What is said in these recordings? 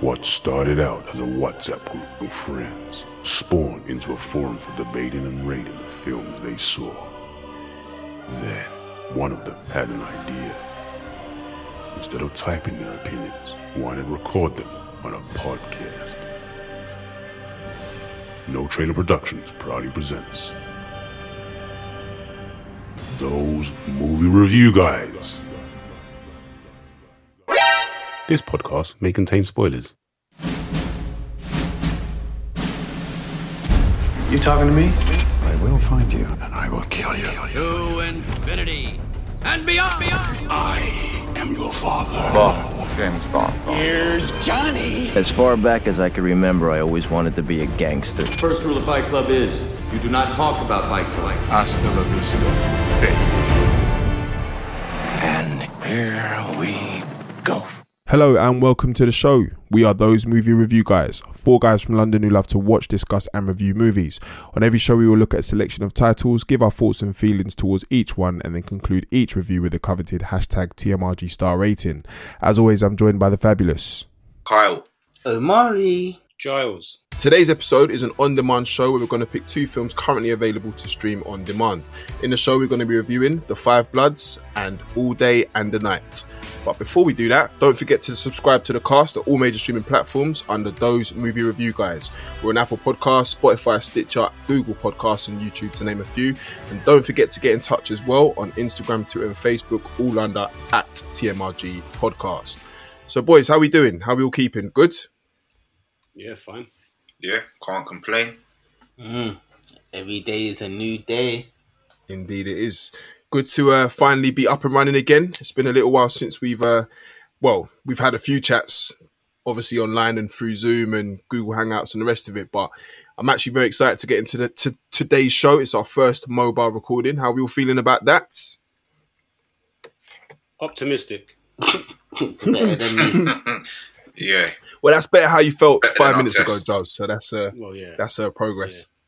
What started out as a WhatsApp group of friends spawned into a forum for debating and rating the films they saw. Then, one of them had an idea. Instead of typing their opinions, why not record them on a podcast? No Trailer Productions proudly presents Those Movie Review Guys. This podcast may contain spoilers. You talking to me? I will find you and I will kill you. to infinity and beyond. beyond. I am your father. Bond. James Bond. Here's Johnny. As far back as I can remember, I always wanted to be a gangster. First rule of Fight Club is you do not talk about Fight Club. Hasta la vista, baby. And here we go. Hello and welcome to the show. We are those movie review guys, four guys from London who love to watch, discuss, and review movies. On every show, we will look at a selection of titles, give our thoughts and feelings towards each one, and then conclude each review with the coveted hashtag TMRG star rating. As always, I'm joined by the fabulous. Kyle. Omari. Giles. Today's episode is an on demand show where we're going to pick two films currently available to stream on demand. In the show, we're going to be reviewing The Five Bloods and All Day and the Night. But before we do that, don't forget to subscribe to the cast at all major streaming platforms under those movie review guys. We're on Apple Podcasts, Spotify, Stitcher, Google Podcasts, and YouTube to name a few. And don't forget to get in touch as well on Instagram, Twitter, and Facebook, all under at TMRG Podcast. So, boys, how we doing? How we all keeping? Good? Yeah, fine. Yeah, can't complain. Mm. Every day is a new day. Indeed, it is good to uh, finally be up and running again. It's been a little while since we've, uh, well, we've had a few chats, obviously online and through Zoom and Google Hangouts and the rest of it. But I'm actually very excited to get into the to today's show. It's our first mobile recording. How are we all feeling about that? Optimistic. Better than me. Yeah. Well, that's better how you felt Better five minutes ago, tests. Giles. So that's uh, Well, yeah. that's uh, progress.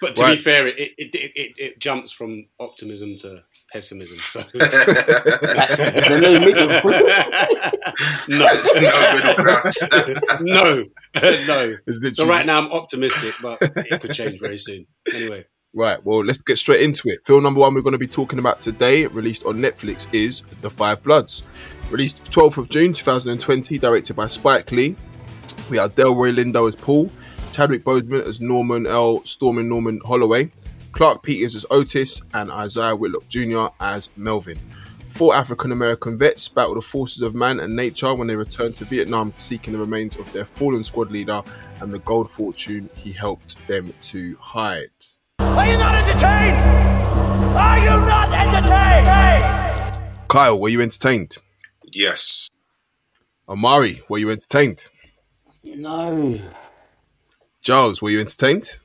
But to Right. be fair, it, it, it, it, it jumps from optimism to pessimism. So Is no middle? no, No no, no. So right now I'm optimistic, but it could change very soon. Anyway, Right, well, let's get straight into it. Film number one we're going to be talking about today, released on Netflix, is The Five Bloods. Released 12th of June 2020, directed by Spike Lee. We have Delroy Lindo as Paul, Chadwick Boseman as Norman L. Stormin Norman Holloway, Clarke Peters as Otis, and Isaiah Whitlock Jr. as Melvin. Four African American vets battle the forces of man and nature when they return to Vietnam seeking the remains of their fallen squad leader and the gold fortune he helped them to hide. Are you not entertained? Are you not entertained? Kyle, were you entertained? Yes. Amari, were you entertained? no. Giles, were you entertained?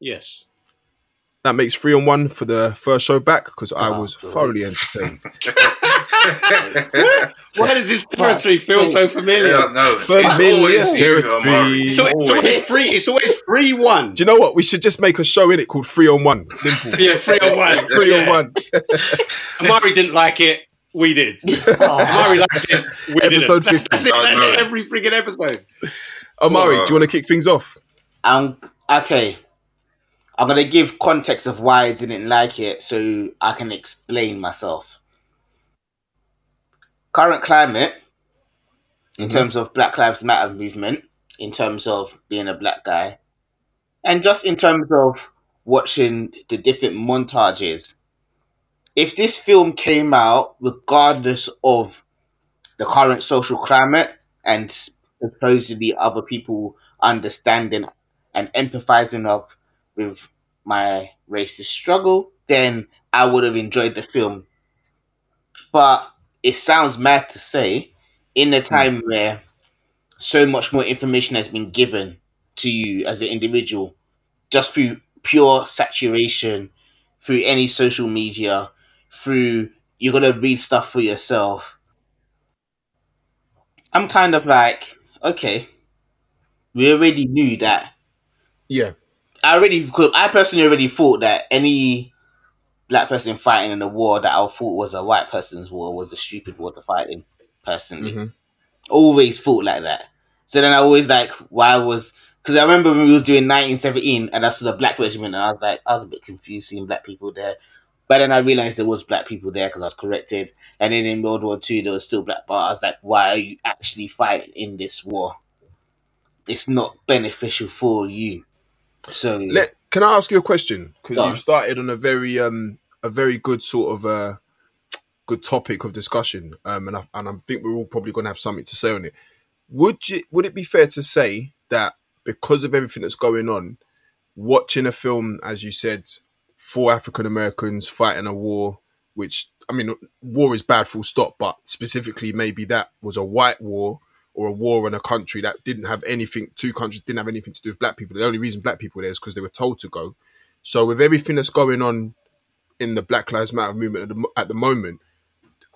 yes. That makes three on one for the first show back because I Oh, was great. thoroughly entertained. Why does this territory feel so familiar? Yeah, no. Familiar It's always you, territory. So it's always free. It's always free one. Do you know what? We should just make a show in it called Three on One. Simple. Yeah, three on one. Three on one. Amari didn't like it. We did. Oh, Amari liked it. We Episode didn't. That's, 50. that's it. I. Every freaking episode. Amari, Well, do you want to kick things off? I'm okay. I'm gonna give context of why I didn't like it, so I can explain myself. Current climate, in Mhm. terms of Black Lives Matter movement, in terms of being a black guy, and just in terms of watching the different montages. If this film came out, regardless of the current social climate and supposedly other people understanding and empathizing of with my racist struggle, then I would have enjoyed the film. But it sounds mad to say, in a hmm. time where so much more information has been given to you as an individual, just through pure saturation, through any social media, through you're gonna read stuff for yourself. I'm kind of like, okay, we already knew that. Yeah. I already, because I personally already thought that any black person fighting in a war that I thought was a white person's war was a stupid war to fight in, personally. Mhm. Always thought like that. So then I always like why was because I remember when we was doing 1917 and I saw the black regiment and I was like I was a bit confused seeing black people there. But then I realized there was black people there because I was corrected. And then in World War Two there was still black. But I was like, why are you actually fighting in this war? It's not beneficial for you. So Let, can I ask you a question? Because you've started on a very um a very good sort of uh good topic of discussion. Um and I and I think we're all probably gonna have something to say on it. Would you would it be fair to say that because of everything that's going on, watching a film, as you said, for African Americans fighting a war, which I mean, war is bad, full stop. But specifically, maybe that was a white war or a war in a country that didn't have anything. Two countries didn't have anything to do with black people. The only reason black people were there is because they were told to go. So with everything that's going on in the Black Lives Matter movement at the, at the moment,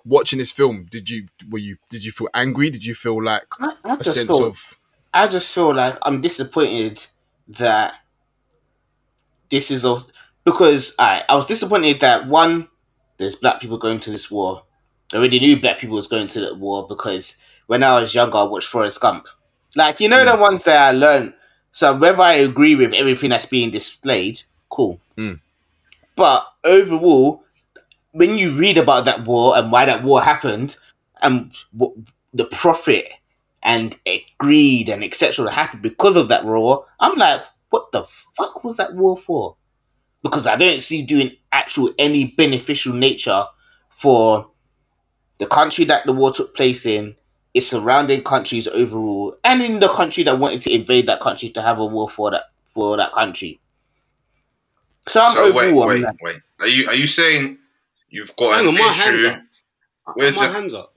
watching this film, did you were you did you feel angry? Did you feel like I, I a sense feel, of I just feel like I'm disappointed that this is also because I I was disappointed that one there's black people going to this war. I already knew black people was going to the war because when I was younger I watched Forrest Gump. Like you know the ones that I learned. So whether I agree with everything that's being displayed, cool. Mm. But overall, when you read about that war and why that war happened, and what the profit and greed and etc. that happened because of that war, I'm like, what the fuck was that war for? Because I don't see doing actual any beneficial nature for the country that the war took place in, its surrounding countries overall, and in the country that wanted to invade that country to have a war for that for that country. So I'm So overall. wait, I'm wait, wait. Are you are you saying you've got Hang an on, my hands issue? up. Where's my it? hands up.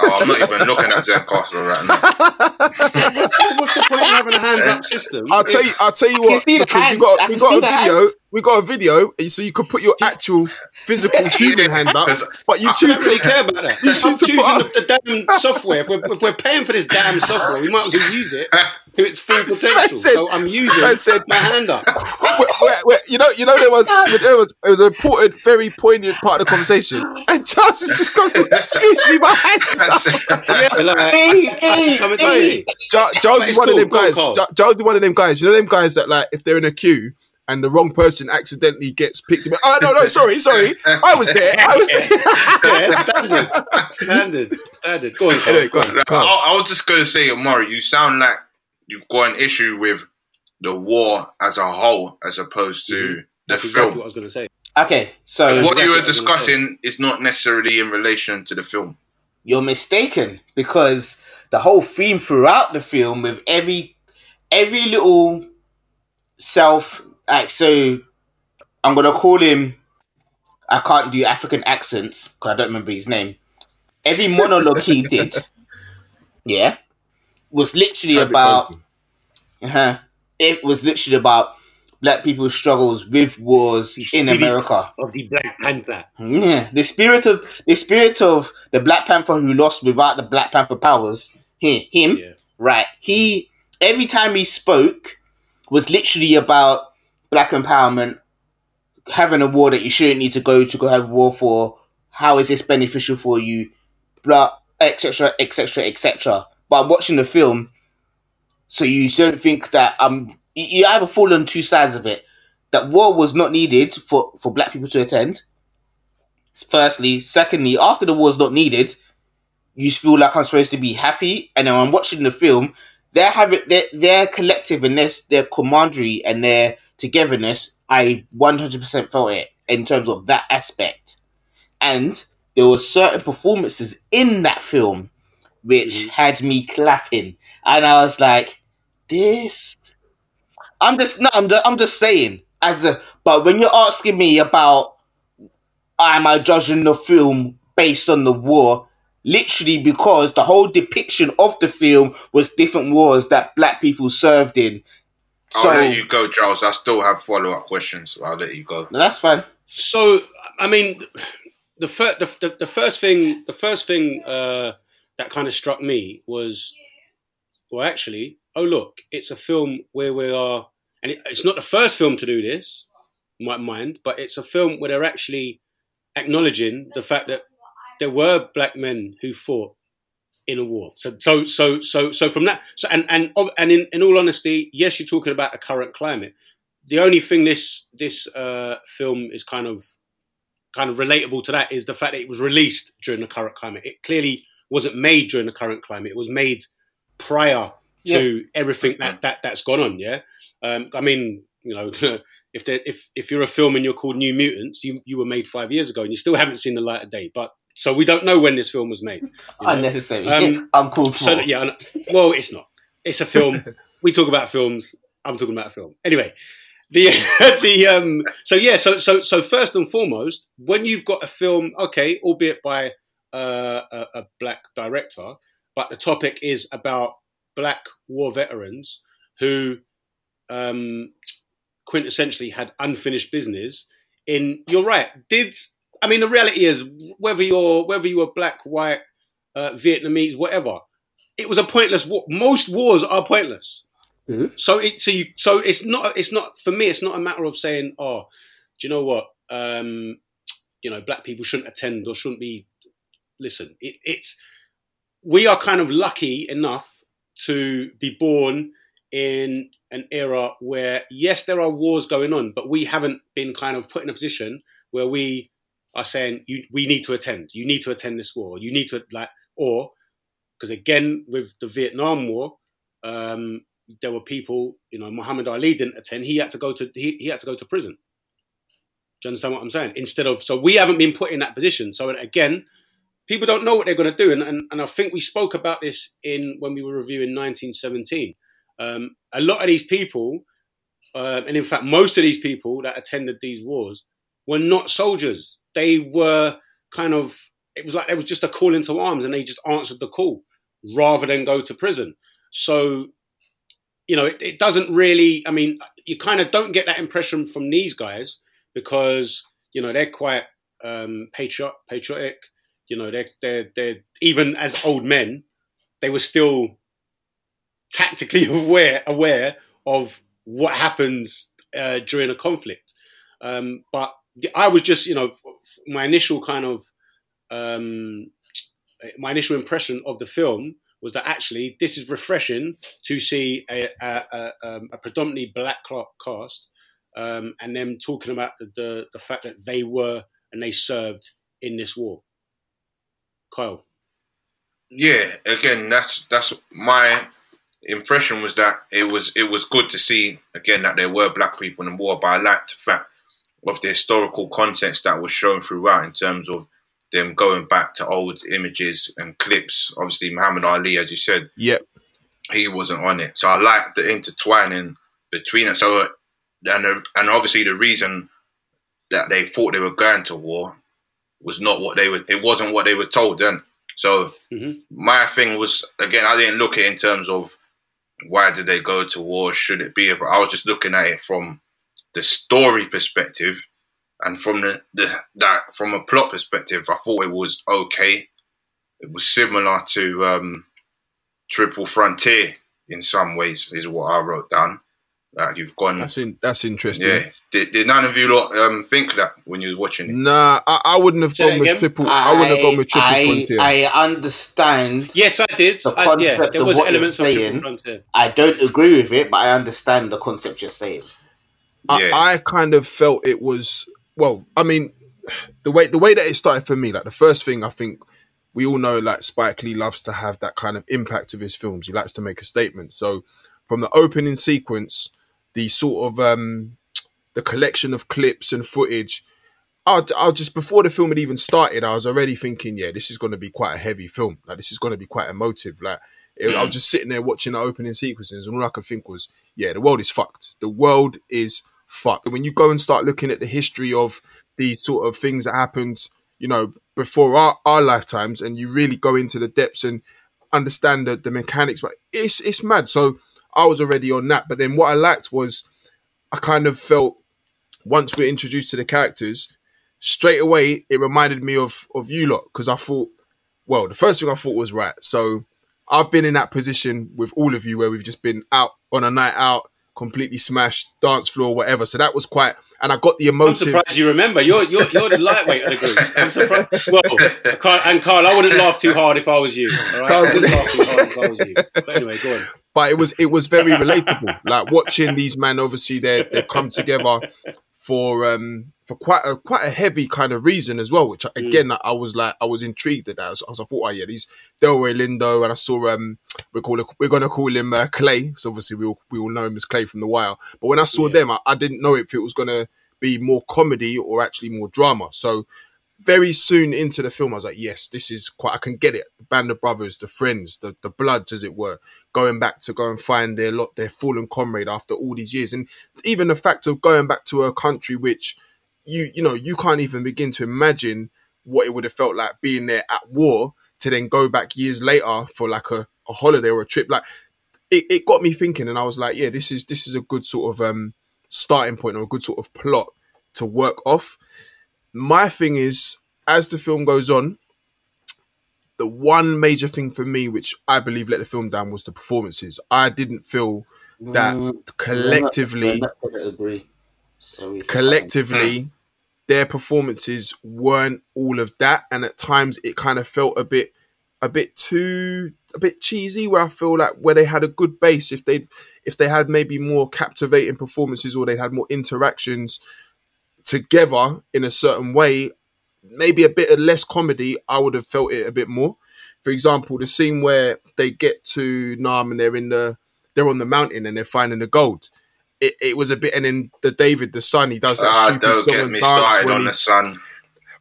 Oh, I'm not even looking at Zencastr right now. What's the point of having a hands up system? I'll tell you. I'll tell you I can what. see the because we hands, got I we got see a video. hands. We got a video, so you could put your actual physical human hand up, but you choose don't to. care about that. You I'm choose to choosing put the, the damn software. If we're, if we're paying for this damn software, we might as well use it to its full potential. said- so I'm using I said- my hand up. Wait, wait, wait, you know, you know, there was there was it was an important, very poignant part of the conversation, and Charles is just going, "Excuse me, my hands up." Yeah, like, hey, hey, hey. say. Jo- Jones But is it's one of them guys. Carl. Jo- Jones is one of them guys. You know them guys that like if they're in a queue and the wrong person accidentally gets picked up. Oh no, no, sorry, sorry, I was there. I was there. Yeah, standard, standard, standard. Go on, Anyway, go on, I, go on. I was just going to say, Amari, you sound like you've got an issue with the war as a whole, as opposed to the Mm-hmm. That's film. exactly what I was going to say. Okay, so what exactly you what were I was gonna discussing is not necessarily in relation to the film. you're mistaken because the whole theme throughout the film with every every little self like so I'm gonna call him I can't do African accents because I don't remember his name. Every monologue he did, yeah, was literally Chadwick about Boseman. uh it was literally about black people's struggles with wars The in America. Of the Black Panther. Yeah, the spirit of the spirit of the Black Panther who lost without the Black Panther powers. Him, him, Yeah. right? He every time he spoke was literally about black empowerment, having a war that you shouldn't need to go to go have war for. How is this beneficial for you? Blah, etc., etc., etc. But I'm watching the film, so you don't think that um you either fall on two sides of it. That war was not needed for for black people to attend firstly. Secondly, after the war's not needed, you feel like I'm supposed to be happy. And then I'm watching the film, their habit, their, their collective and their, camaraderie and their togetherness, I 100% felt it in terms of that aspect. And there were certain performances in that film which mm-hmm. had me clapping. And I was like, this. I'm just, no, I'm just, I'm just saying. As a, but when you're asking me about am I judging the film based on the war? Literally because the whole depiction of the film was different wars that black people served in. I'll So let you go, Charles. I still have follow up questions. So I'll let you go. no, that's fine. So, I mean, the fir- the, the, the first thing the first thing uh, that kind of struck me was, well, actually, oh look, it's a film where we are, and it, it's not the first film to do this, you might mind, but it's a film where they're actually acknowledging the fact that there were black men who fought in a war. So so so so so from that so and and and in, in all honesty, yes, you're talking about the current climate. The only thing this this uh, film is kind of kind of relatable to that is the fact that it was released during the current climate. It clearly wasn't made during the current climate. It was made prior to everything that, that that's gone on. Yeah, um, I mean, you know, if there, if if you're a film and you're called New Mutants, you you were made five years ago and you still haven't seen the light of day. But so we don't know when this film was made. you know? Unnecessary. Um, I'm cool. So that- yeah, well, it's not. It's a film. we talk about films. I'm talking about a film. Anyway, the the um. So yeah. So so so first and foremost, when you've got a film, okay, albeit by uh, a, a black director, but the topic is about black war veterans who um quintessentially had unfinished business. In you're right. Did I mean the reality is whether you're whether you were black, white, uh, Vietnamese, whatever, it was a pointless war. Most wars are pointless. So it so you so it's not it's not for me. It's not a matter of saying, oh, do you know what? Um, you know, black people shouldn't attend or shouldn't be. Listen, it, it's we are kind of lucky enough to be born in an era where yes, there are wars going on, but we haven't been kind of put in a position where we are saying you we need to attend. You need to attend this war. You need to like or because again with the Vietnam War, um, there were people. You know, Muhammad Ali didn't attend. He had to go to he, he had to go to prison. Do you understand what I'm saying? Instead of so we haven't been put in that position. So again, people don't know what they're going to do, and, and and I think we spoke about this in when we were reviewing 1917. Um, a lot of these people, um, and in fact, most of these people that attended these wars were not soldiers. They were kind of, it was like there was just a call into arms and they just answered the call rather than go to prison. So, you know, it, it doesn't really, I mean, you kind of don't get that impression from these guys because, you know, they're quite um, patriot, patriotic. You know, they're, they're, they're, even as old men, they were still tactically aware aware of what happens uh, during a conflict. Um, but I was just, you know, my initial kind of um, my initial impression of the film was that actually this is refreshing to see a, a, a, um, a predominantly black cast um, and them talking about the, the the fact that they were and they served in this war. Kyle. yeah, again, that's that's my impression was that it was it was good to see again that there were black people in the war, but I liked the fact of the historical context that was shown throughout in terms of them going back to old images and clips. Obviously, Muhammad Ali, as you said, Yep. he wasn't on it, so I liked the intertwining between it. So, and and obviously the reason that they thought they were going to war was not what they were. It wasn't what they were told then. So mm-hmm. my thing was again, I didn't look at it in terms of why did they go to war? Should it be? But I was just looking at it from the story perspective, and from the, the that from a plot perspective, I thought it was okay. It was similar to um, Triple Frontier in some ways, is what I wrote down. That you've gone. That's in, that's interesting. Yeah. Did, did none of you lot um, think that when you were watching it? Nah, I, I wouldn't have Say gone with triple. I, wouldn't have gone with triple I, frontier. I understand. Yes, I did. The I- yeah, concept there of what elements you're of Triple saying. Frontier. I don't agree with it, but I understand the concept you're saying. I, I kind of felt it was well. I mean, the way the way that it started for me, like the first thing I think we all know, like Spike Lee loves to have that kind of impact of his films. He likes to make a statement. So from the opening sequence, the sort of um the collection of clips and footage. I'll, I'll just before the film had even started, I was already thinking, yeah, this is going to be quite a heavy film. Like this is going to be quite emotive. Like it, I was hmm. just sitting there watching the opening sequences, and all I could think was, yeah, the world is fucked. The world is fucked. And when you go and start looking at the history of these sort of things that happened, you know, before our, our lifetimes, and you really go into the depths and understand the, the mechanics, but it's it's mad. So I was already on that. But then what I liked was I kind of felt once we're introduced to the characters, straight away it reminded me of of you lot because I thought, well, the first thing I thought was right. So I've been in that position with all of you where we've just been out on a night out, completely smashed, dance floor, whatever. So that was quite and I got the I'm surprised you remember. You're you're, you're the lightweight of the group. I'm surprised. Well, Carl, and Carl, I wouldn't laugh too hard if I was you. All right, Carl, I wouldn't laugh too hard if I was you. But anyway, go on. but it was it was very relatable. like watching these men, obviously they they come together for um for quite a quite a heavy kind of reason as well. Which again, I was like I was intrigued at that. I, was, I was- I thought, oh yeah, these Delroy Lindo, and I saw um we call it, we're gonna call him uh, Clay. So obviously we all we all know him as Clay from the Wire. But when I saw them, I, I didn't know if it was gonna be more comedy or actually more drama. So very soon into the film, I was like, yes, this is quite, I can get it. Band of brothers, the friends, the, the bloods, as it were, going back to go and find their lot, their fallen comrade after all these years. And even the fact of going back to a country which you, you know, you can't even begin to imagine what it would have felt like being there at war to then go back years later for like a, a holiday or a trip. Like it, it got me thinking and I was like, yeah, this is, this is a good sort of, um, starting point or a good sort of plot to work off my thing is as the film goes on the one major thing for me which i believe let the film down was the performances i didn't feel that collectively I'm not, I'm not agree. Sorry. collectively their performances weren't all of that and at times it kind of felt a bit a bit too a bit cheesy where i feel like where they had a good base if they if they had maybe more captivating performances or they had more interactions together in a certain way maybe a bit of less comedy i would have felt it a bit more. For example the scene where they get to nam and they're in the they're on the mountain and they're finding the gold it, it was a bit and then the david the son he does that Ah, stupid don't song get and me dance started when on he- the sun.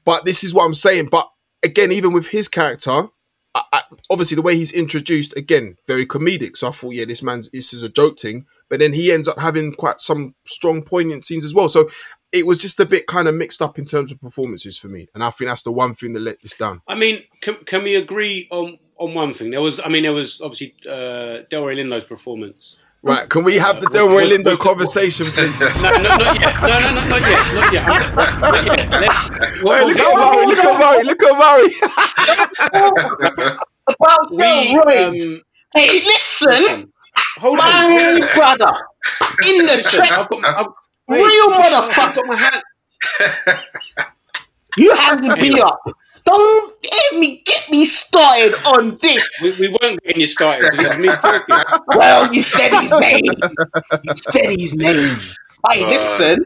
but this is what I'm saying. But again, even with his character, I, I, obviously the way he's introduced, again, very comedic. So I thought, yeah, this man's this is a joke thing. But then he ends up having quite some strong, poignant scenes as well. So it was just a bit kind of mixed up in terms of performances for me, and I think that's the one thing that let this down. I mean, can, can we agree on on one thing? There was, I mean, there was obviously uh, Delroy Lindo's performance. Right? Can we have the Delroy Lindo conversation, please? No, no, not yet. No, no, no, not yet. Not yet. Not yet. Let's. Wait, we'll look at Murray! Look at Murray! Look at Murray! About Delroy. um, hey, listen, listen, hold on. my brother, in the Listen, track, I've got, I've, real motherfucker. got my hand. You have to be up. Don't get me get me started on this. We, we weren't getting you started because it was me talking. Well, you said his name. You said his name. Hey, Uh, listen.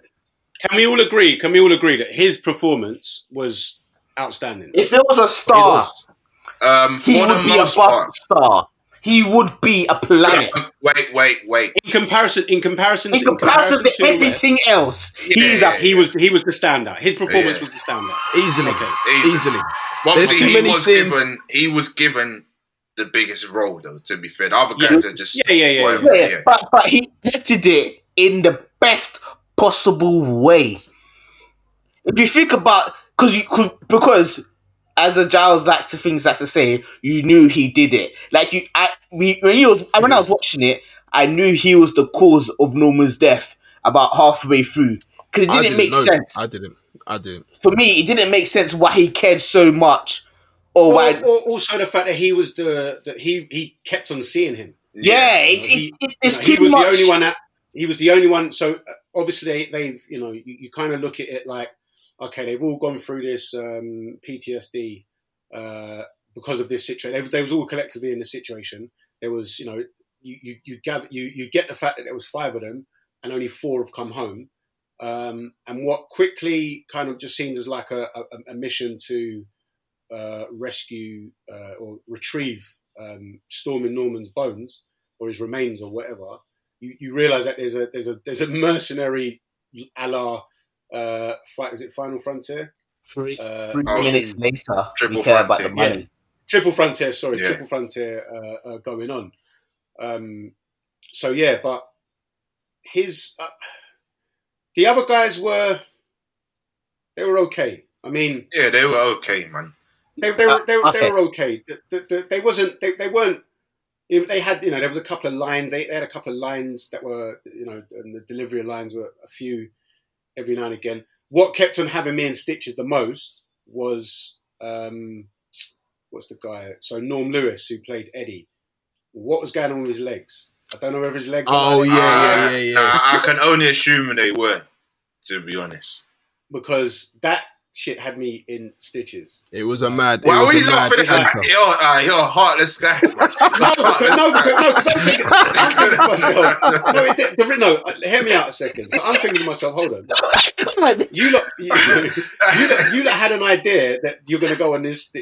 Can we all agree? Can we all agree that his performance was outstanding? If there was a star, Um, he would be most above part. star. He would be a planet. Um, Wait, wait, wait. In comparison, in comparison, In comparison to the rest, everything else, he's Yeah. a he was he was the standout. His performance Yeah. was the standout. Easily, Okay. Easy. easily. Well, There's too he many was scenes. given he was given the biggest role though. To be fair, the other Yeah. character just Yeah, yeah, yeah, whatever, yeah, but but he did it in the best possible way. If you think about, because you could, because as a Giles likes to things like to say, you knew he did it. Like you, I, we, when he was, when I was watching it, I knew he was the cause of Norman's death about halfway through because it I didn't, make know. sense I didn't. I didn't. for me. It didn't make sense why he cared so much, or why. Or, or also the fact that he was the that he he kept on seeing him. yeah, You it, it, he, it, it's you know, he was much. the only one that he was the only one. So uh, obviously they, they've you know you, you kind of look at it like okay they've all gone through this um, PTSD uh, because of this situation. They, they was all collectively in the situation. There was you know you you you, gather, you you get the fact that there was five of them and only four have come home. Um, and what quickly kind of just seems as like a, a, a mission to uh, rescue uh, or retrieve um, Stormin Norman's bones or his remains or whatever, you, you realize that there's a there's a there's a mercenary a la uh, fight, is it Final Frontier? Three, Uh, three oh, minutes later, Triple we care about the Frontier. money. Triple Frontier, sorry, Yeah. Triple Frontier uh, uh, going on. Um, so yeah, but his uh, the other guys were they were okay. I mean, yeah, they were okay, man. they, they, were, they, were, okay. they were okay. The, the, the, they wasn't they, they weren't. You know, they had you know there was a couple of lines. They, they had a couple of lines that were you know and the delivery of lines were a few every now and again. What kept on having me in stitches the most was um, what's the guy? So Norm Lewis who played Eddie. What was going on with his legs? I don't know whether his legs. Oh, are yeah, yeah, yeah, yeah. Nah, I can only assume they were. To be honest. because that shit had me in stitches. It was a mad. Why it are was we a mad laughing at that? You're, uh, you're a heartless guy. No, because, no, because, no, 'cause I'm thinking, I'm thinking to myself. No, it, did- the- no, uh, hear me out a second. So I'm thinking to myself, hold on. You lot, you, you, lot, you lot had an idea that you're going to go on this.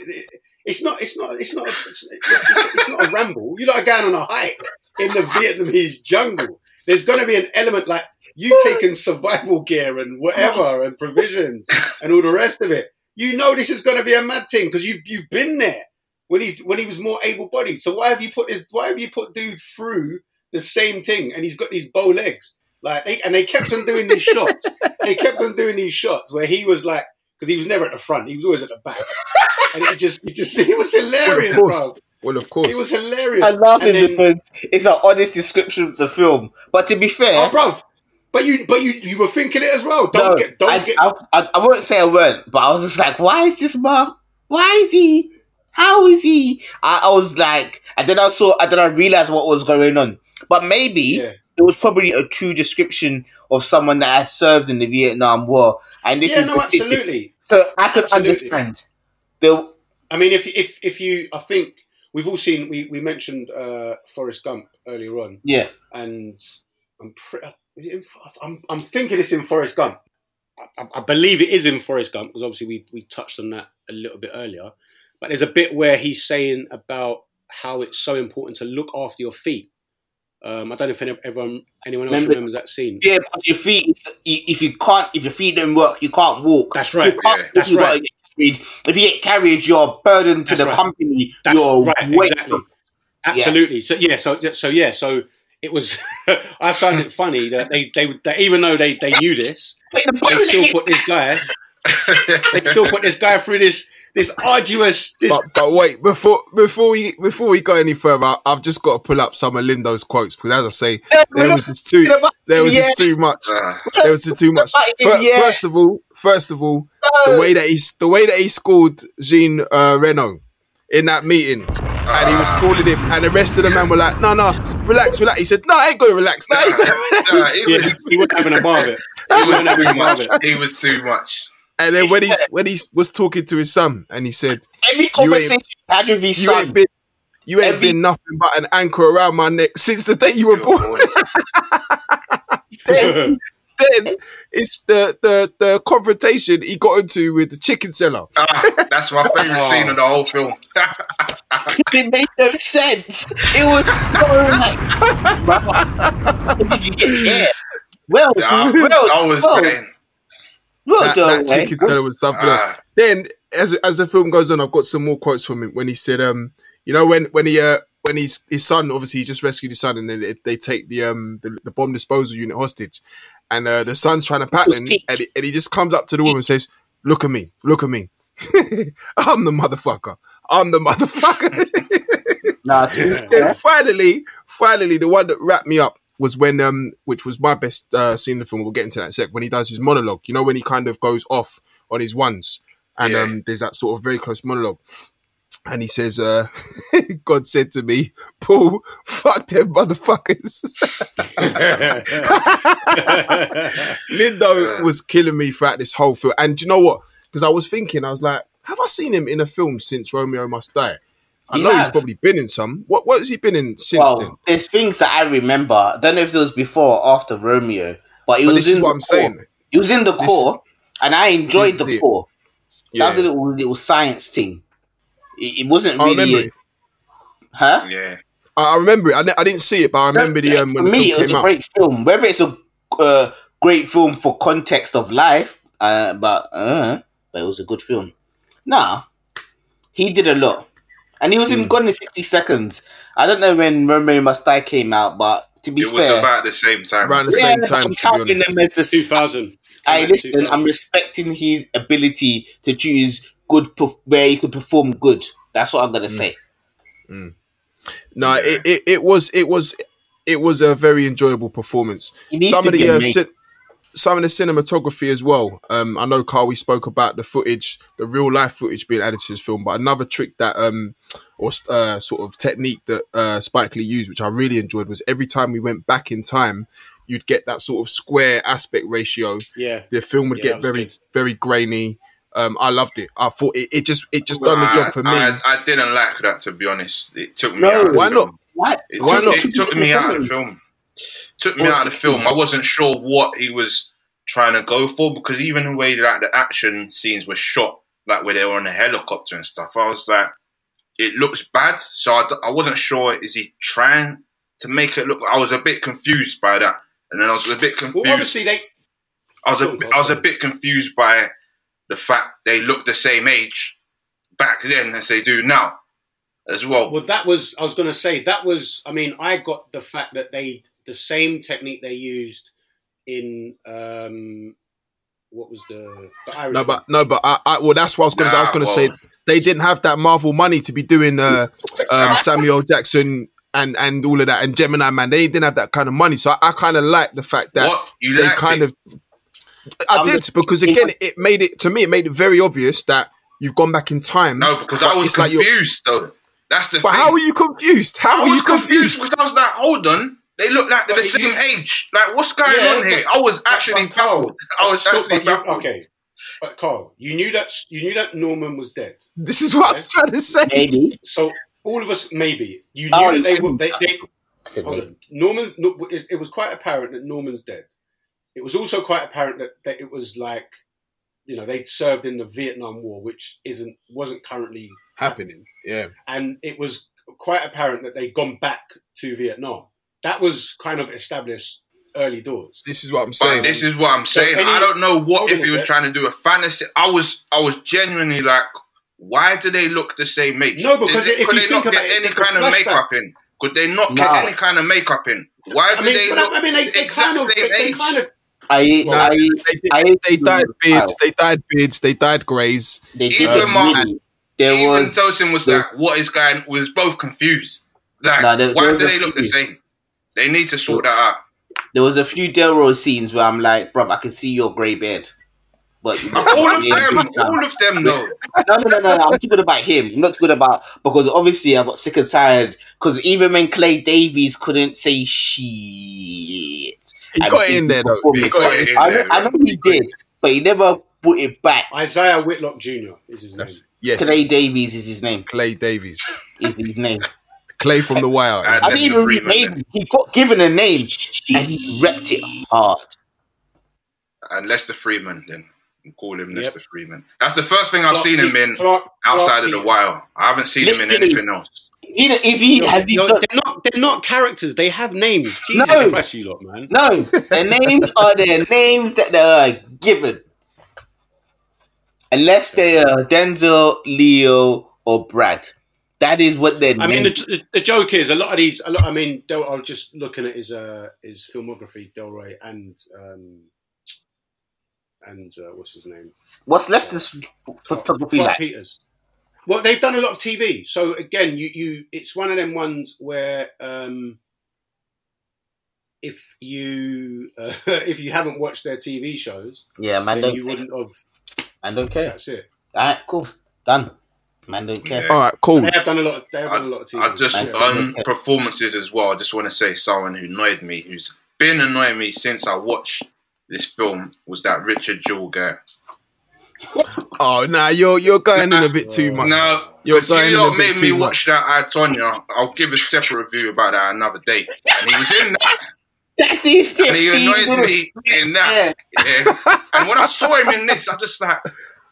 It's not. It's not. It's not. It's, it's, it's not a ramble. You're not going on a hike in the Vietnamese jungle. There's going to be an element like you've taken survival gear and whatever and provisions and all the rest of it. You know this is going to be a mad thing because you've you've been there when he when he was more able bodied. So why have you put this? Why have you put dude through the same thing and he's got these bow legs? Like they, and they kept on doing these shots. They kept on doing these shots where he was like because he was never at the front. He was always at the back, and it just it just it was hilarious, Well, of course. bro. Well, of course. It was hilarious. I love laughing And then- because it's an honest description of the film. But to be fair, oh, bro. But you, but you, you were thinking it as well. Don't no, get, don't I, get. I, I, I won't say I weren't, but I was just like, why is this mom? Why is he? How is he? I, I was like, and then I saw, and then I realized what was going on. But maybe Yeah. it was probably a true description of someone that had served in the Vietnam War, and this yeah, is no, absolutely. So I could Absolutely. understand. The I mean, if if if you, I think we've all seen. We we mentioned uh, Forrest Gump earlier on, yeah, and I'm pre- is it in, I'm I'm thinking it's in Forrest Gump. I, I- believe it is in Forrest Gump because obviously we we touched on that a little bit earlier. But there's a bit where he's saying about how it's so important to look after your feet. Um, I don't know if everyone anyone else Remember- remembers that scene. yeah, because your feet, if you can't, if your feet don't work, you can't walk. That's right. You Yeah. That's right. Get carried. If you get carried, you're a burden to That's the right. company. That's you're right, weight- exactly. Absolutely. So yeah, so so yeah, so it was. I found it funny that they they that even though they they knew this, they still put this guy. They still put this guy through this this arduous this. But, but wait, before before we before we go any further, I've just got to pull up some of Lindo's quotes because, as I say, there was just too ah. there was just too much. There was just too much. Yeah. Fir- First of all, first of all, the way that he the way that he scored Jean uh, Reno in that meeting, and he was scolding him, and the rest of the men were like, "No, no, relax, relax." He said, "No, I ain't gonna relax. No, I ain't gonna relax." nah, he, was, he, he wasn't having a bar of it. He he was too a bar of much. He was too much. And then when he's when he was talking to his son, and he said, Every conversation he had with his "You ain't been." You ain't Every- been nothing but an anchor around my neck since the day you were born. then, then it's the, the the confrontation he got into with the chicken seller. Ah, that's my favorite Oh. scene of the whole film. it made no sense. It was so like, did you get there? Well, Yeah, well, I was well, saying, well that, done, that chicken seller was something else. Ah. Then, as as the film goes on, I've got some more quotes from him when he said, um, you know, when when he uh, when he's his son, obviously he just rescued his son, and then they, they take the um the, the bomb disposal unit hostage, and uh, the son's trying to pattern, Speak. and he, and he just comes up to the woman and says, "Look at me, look at me, I'm the motherfucker, I'm the motherfucker." Nah, to be then fair, finally, finally, the one that wrapped me up was when, um, which was my best uh, scene in the film. We'll get into that in a sec. When he does his monologue, you know, when he kind of goes off on his ones, and Yeah. um, there's that sort of very close monologue, and he says, uh, "God said to me, Paul, fuck them motherfuckers." Lindo was killing me throughout this whole film, and do you know what? Because I was thinking, I was like, have I seen him in a film since Romeo Must Die? I You know he's probably been in some. What what has he been in since well, then? there's things that I remember. I don't know if it was before or after Romeo, but it But was this is in what the I'm core. saying. It was in the This- core, and I enjoyed the core. Yeah. That was a little little science thing. It, it wasn't I really, remember it. huh? yeah, I I remember it. I, I didn't see it, but I remember the um, For when the me, film it was came a out. great film. Whether it's a uh, great film for context of life, uh, but uh, but it was a good film. Nah, he did a lot, and he was Hmm. in Gone in sixty seconds. I don't know when Romeo Must Die came out, but to be it was about the same time. Around the yeah, same time, I'm counting them as the 2000. Hey, listen, I'm respecting his ability to choose good where he could perform good. That's what I'm gonna say. No, it, it, it was it was it was a very enjoyable performance. Some of the uh, cin- some of the cinematography as well. Um, I know Carl, we spoke about the footage, the real life footage being added to his film, but another trick that um or uh, sort of technique that uh, Spike Lee used, which I really enjoyed, was every time we went back in time, you'd get that sort of square aspect ratio. Yeah. The film would Yeah, get very good. very grainy. Um, I loved it. I thought it, it just it just done the job for me. I, I didn't like that to be honest. It took me No, out. Of why the not? film. What? It Why took, not? It took me out of the film. Took me out of the film. I wasn't sure what he was trying to go for because even the way like the action scenes were shot, like where they were on a helicopter and stuff, I was like, it looks bad. So I, I wasn't sure is he trying to make it look. I was a bit confused by that, and then I was a bit confused. Well, obviously they. I was a, Go on, go on, I was a bit confused by the fact they looked the same age back then as they do now, as well. Well, that was I was going to say that was. I mean, I got the fact that they the same technique they used in um, what was the the Irish. No, but no, but I, I well, that's what I was going to. I was going to well- say they didn't have that Marvel money to be doing uh, um, Samuel Jackson and and all of that and Gemini Man. They didn't have that kind of money, so I, I kind of like the fact that What? You they kind it? of. I I'm did the- because again, it made it to me. It made it very obvious that you've gone back in time. No, because I was it's like you're- confused though. That's the But thing. how are you confused? How I are was you confused confused? because I was like, hold on. They look like they're But the same you- age. Like, what's going Yeah, on here? I was actually but Carl, baffled. I was stop, actually you- baffled. okay, but Carl, you knew that you knew that Norman was dead. This is what I'm trying to say. Maybe. So all of us, maybe you oh, knew Oh, that they were. They, they, I hold on. Norman. no, It it was quite apparent that Norman's dead. It was also quite apparent that, that it was like, you know, they'd served in the Vietnam War, which isn't wasn't currently Happening, yeah. and it was quite apparent that they'd gone back to Vietnam. That was kind of established early doors. This is what I'm But saying. this is what I'm So saying. any- I don't know what if he was sec. trying to do a fantasy. I was, I was genuinely like, why do they look the same age? No, because it- if could you they think not about get it, any kind of makeup in? Could they not No. get any kind of makeup in? Why do I mean, they look I mean, they, the they exact kind of, same they, they kind of, I, No, I, they, did- I, they dyed beards. They dyed beards. They dyed greys. they did Even it Mark- There Even was Tosin was there- like, what is going? Was both confused. Like, No, there- why there do they look the same? They need to sort that out. there was a few Delroy scenes where I'm like, bruv, I can see your grey beard. But All of them, big time. all of them, though. no, no, no, no, no. I'm talking about him. I'm not good about because obviously I got sick and tired. Because even when Clay Davis couldn't say shit, He got in there though. He got it in I know. I know he did, but he never put it back. Isaiah Whitlock Jr. is his name. Yes, Clay Davis is his name. Clay Davis. Is his name. Clay from the Wire. And I Lester didn't even read Freamon, name. He got given a name and he repped it hard. And Lester Freamon, then. We'll call him Yep. Lester Freamon. That's the first thing I've Clark seen him in Clark- outside Clark of the Wire. I haven't seen him in anything else. He, is he? No, has he no, done? they're not. They're not characters. They have names. Jesus No. Christ, you lot, man. No, their names are their names that they are given. Unless they are Denzel, Leo, or Brad. That is what they're. I mean, the, the, joke is a lot of these. A lot. I mean, Del, I was just looking at his uh, his filmography, Delroy, and um, and uh, what's his name? What's Lester's photography Clark like? Peters. Well, they've done a lot of TV. So again, you you it's one of them ones where um, if you uh, if you haven't watched their TV shows, Yeah, man, then don't, you wouldn't have. man don't care. That's it. Alright, cool. Done. Man don't care. Yeah. All right, cool. They have done a lot. Of, they have done a lot of TV. I just Nice. on performances as well. I just want to say someone who annoyed me, who's been annoying me since I watched this film, was that Richard Jewell guy. Oh, nah, you're you're going in a bit too much. No, You're going you in a lot made me too watch that I Tonya. I'll give a separate review about that another day. And he was in that, That's his and he 15 annoyed minutes. me in that. Yeah. And when I saw him in this, I just like,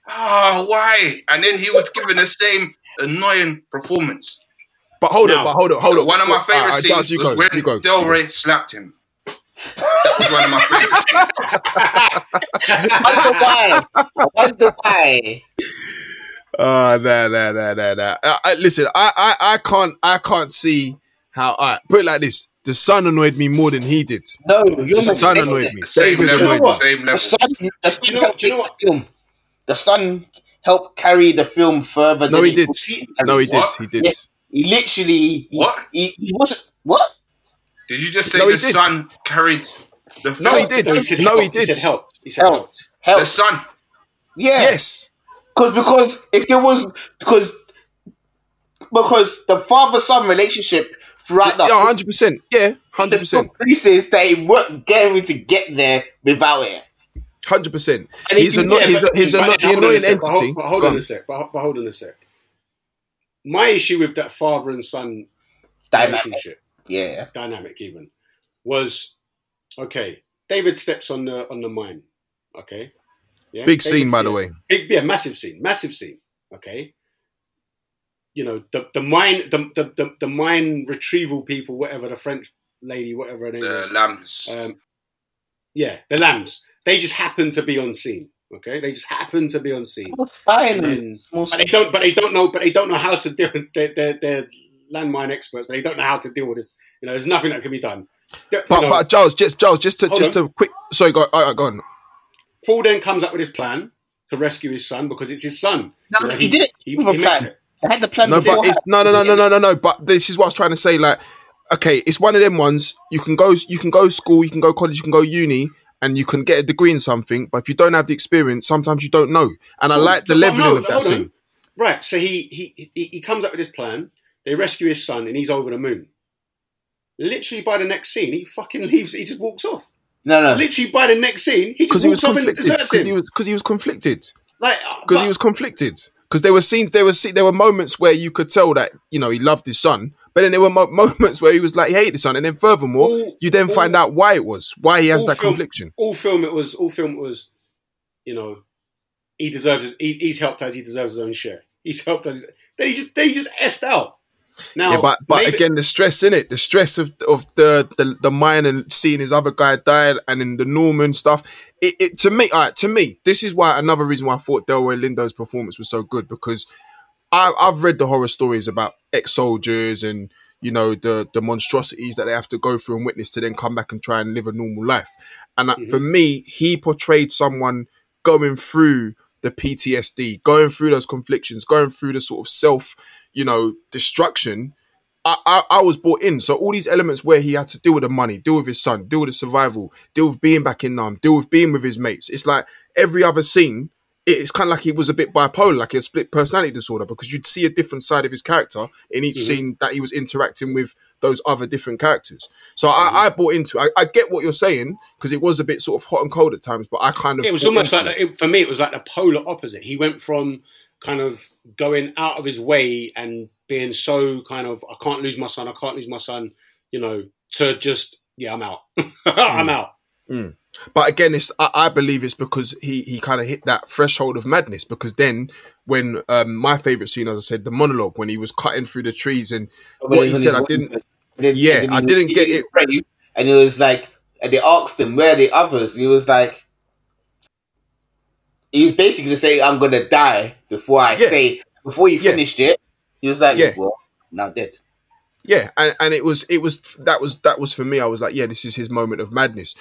ah, why? And then he was giving the same annoying performance. But hold No. on, but hold on, hold on. One of my All favorite right, scenes Judge, was go, when you go. Delroy slapped him. That was one of my favorite scenes. I wonder why. I wonder why. Uh, nah, nah, nah, nah, nah. Uh, uh, listen, I, I, I can't, I can't see how. All right, put it like this: the son annoyed me more than he did. No, you're The son annoyed me. Same David level, annoyed me. what? same The level. son, the son Do you know- helped do you know take the film. The son helped carry the film further. No, than he it did. was. No, he did. He did. Yeah. He literally. He, What? He, he wasn't. What? Did you just say No, the did. son carried the film? No, he did. No, he said No, helped. he did. He said helped. He said Helped. helped. The son. Yeah. Yes. Because because if there was because because the father son relationship throughout the Yeah, hundred percent. Yeah, hundred percent, Places that he weren't getting to get there without it. hundred percent. And He's if a you- he's a, he's a, But the hold a annoying sec, but hold- entity. But hold on on. a sec. But, but hold on a sec. My issue with that father and son Dynamic. relationship, Yeah. dynamic even, was okay. David steps on the on the mine. Okay. Yeah. Big David scene, by the way. Big, yeah, massive scene, massive scene. Okay. You know the the mine the the, the, the mine retrieval people, whatever the French lady, whatever her name The is. lambs. Um, yeah, the lambs. They just happen to be on scene. Okay, they just happen to be on scene. Fine. And then- But they don't. But they don't know. But they don't know how to do. They're, they're, they're landmine experts, but they don't know how to deal with this. You know, there's nothing that can be done. You But know, but Giles, just Giles, just to Hold just on. to quick. Sorry, go, all right, go on. Paul then comes up with his plan to rescue his son because it's his son. No, You know, he, did it. He, with a he makes plan. it. I had the plan No, but it's no, no, no, no, no, no, no. But this is what I was trying to say. Like, okay, it's one of them ones. You can go, you can go school, you can go college, you can go uni, and you can get a degree in something. But if you don't have the experience, sometimes you don't know. And I like the But leveling no, of that hold on. scene. Right. So he, he he he comes up with his plan. They rescue his son, and he's over the moon. Literally by the next scene, he fucking leaves. He just walks off. no, no. Literally by the next scene, he Because just he was walks off and conflicted. deserts Because him. he was because he was conflicted. like uh, Because he was conflicted. Because there were scenes, there were there were moments where you could tell that you know he loved his son, but then there were mo- moments where he was like he hated his son, and then furthermore, All- you then all- find out why it was, why he has that film- confliction. all film it was all film it was you know he deserves his, he, he's helped us he deserves his own share he's helped us then he just then he just s out now yeah, but but maybe- again, the stress in it, the stress of of the the the mine and seeing his other guy die, and in the Norman stuff. It, it to me, all right, to me, this is why another reason why I thought Delroy Lindo's performance was so good because I, I've read the horror stories about ex soldiers and you know the the monstrosities that they have to go through and witness to then come back and try and live a normal life. And uh, for me, he portrayed someone going through the PTSD, going through those conflictions, going through the sort of self, you know, destruction. I, I, I was brought in. So all these elements where he had to deal with the money, deal with his son, deal with the survival, deal with being back in Nam, deal with being with his mates. It's like every other scene, it's kind of like he was a bit bipolar, like a split personality disorder, because you'd see a different side of his character in each mm-hmm. scene that he was interacting with those other different characters. So I, I bought into it. I, I get what you're saying because it was a bit sort of hot and cold at times, but I kind of it was almost like it, for me it was like the polar opposite he went from kind of going out of his way and being so kind of i can't lose my son i can't lose my son you know to just yeah i'm out i'm out But again, it's I, I believe it's because he he kind of hit that threshold of madness. Because then, when um, my favorite scene, as I said, the monologue when he was cutting through the trees and When what he said, I didn't. walking- and then- Yeah, then I didn't get it. bread, And it was like, and they asked him, where are the others? And he was like, he was basically saying, I'm going to die before I Yeah. say, before he Yeah. finished it. He was like, Yeah. well, now dead. Yeah, and, and it was it was that was that was for me. I was like, yeah, this is his moment of madness.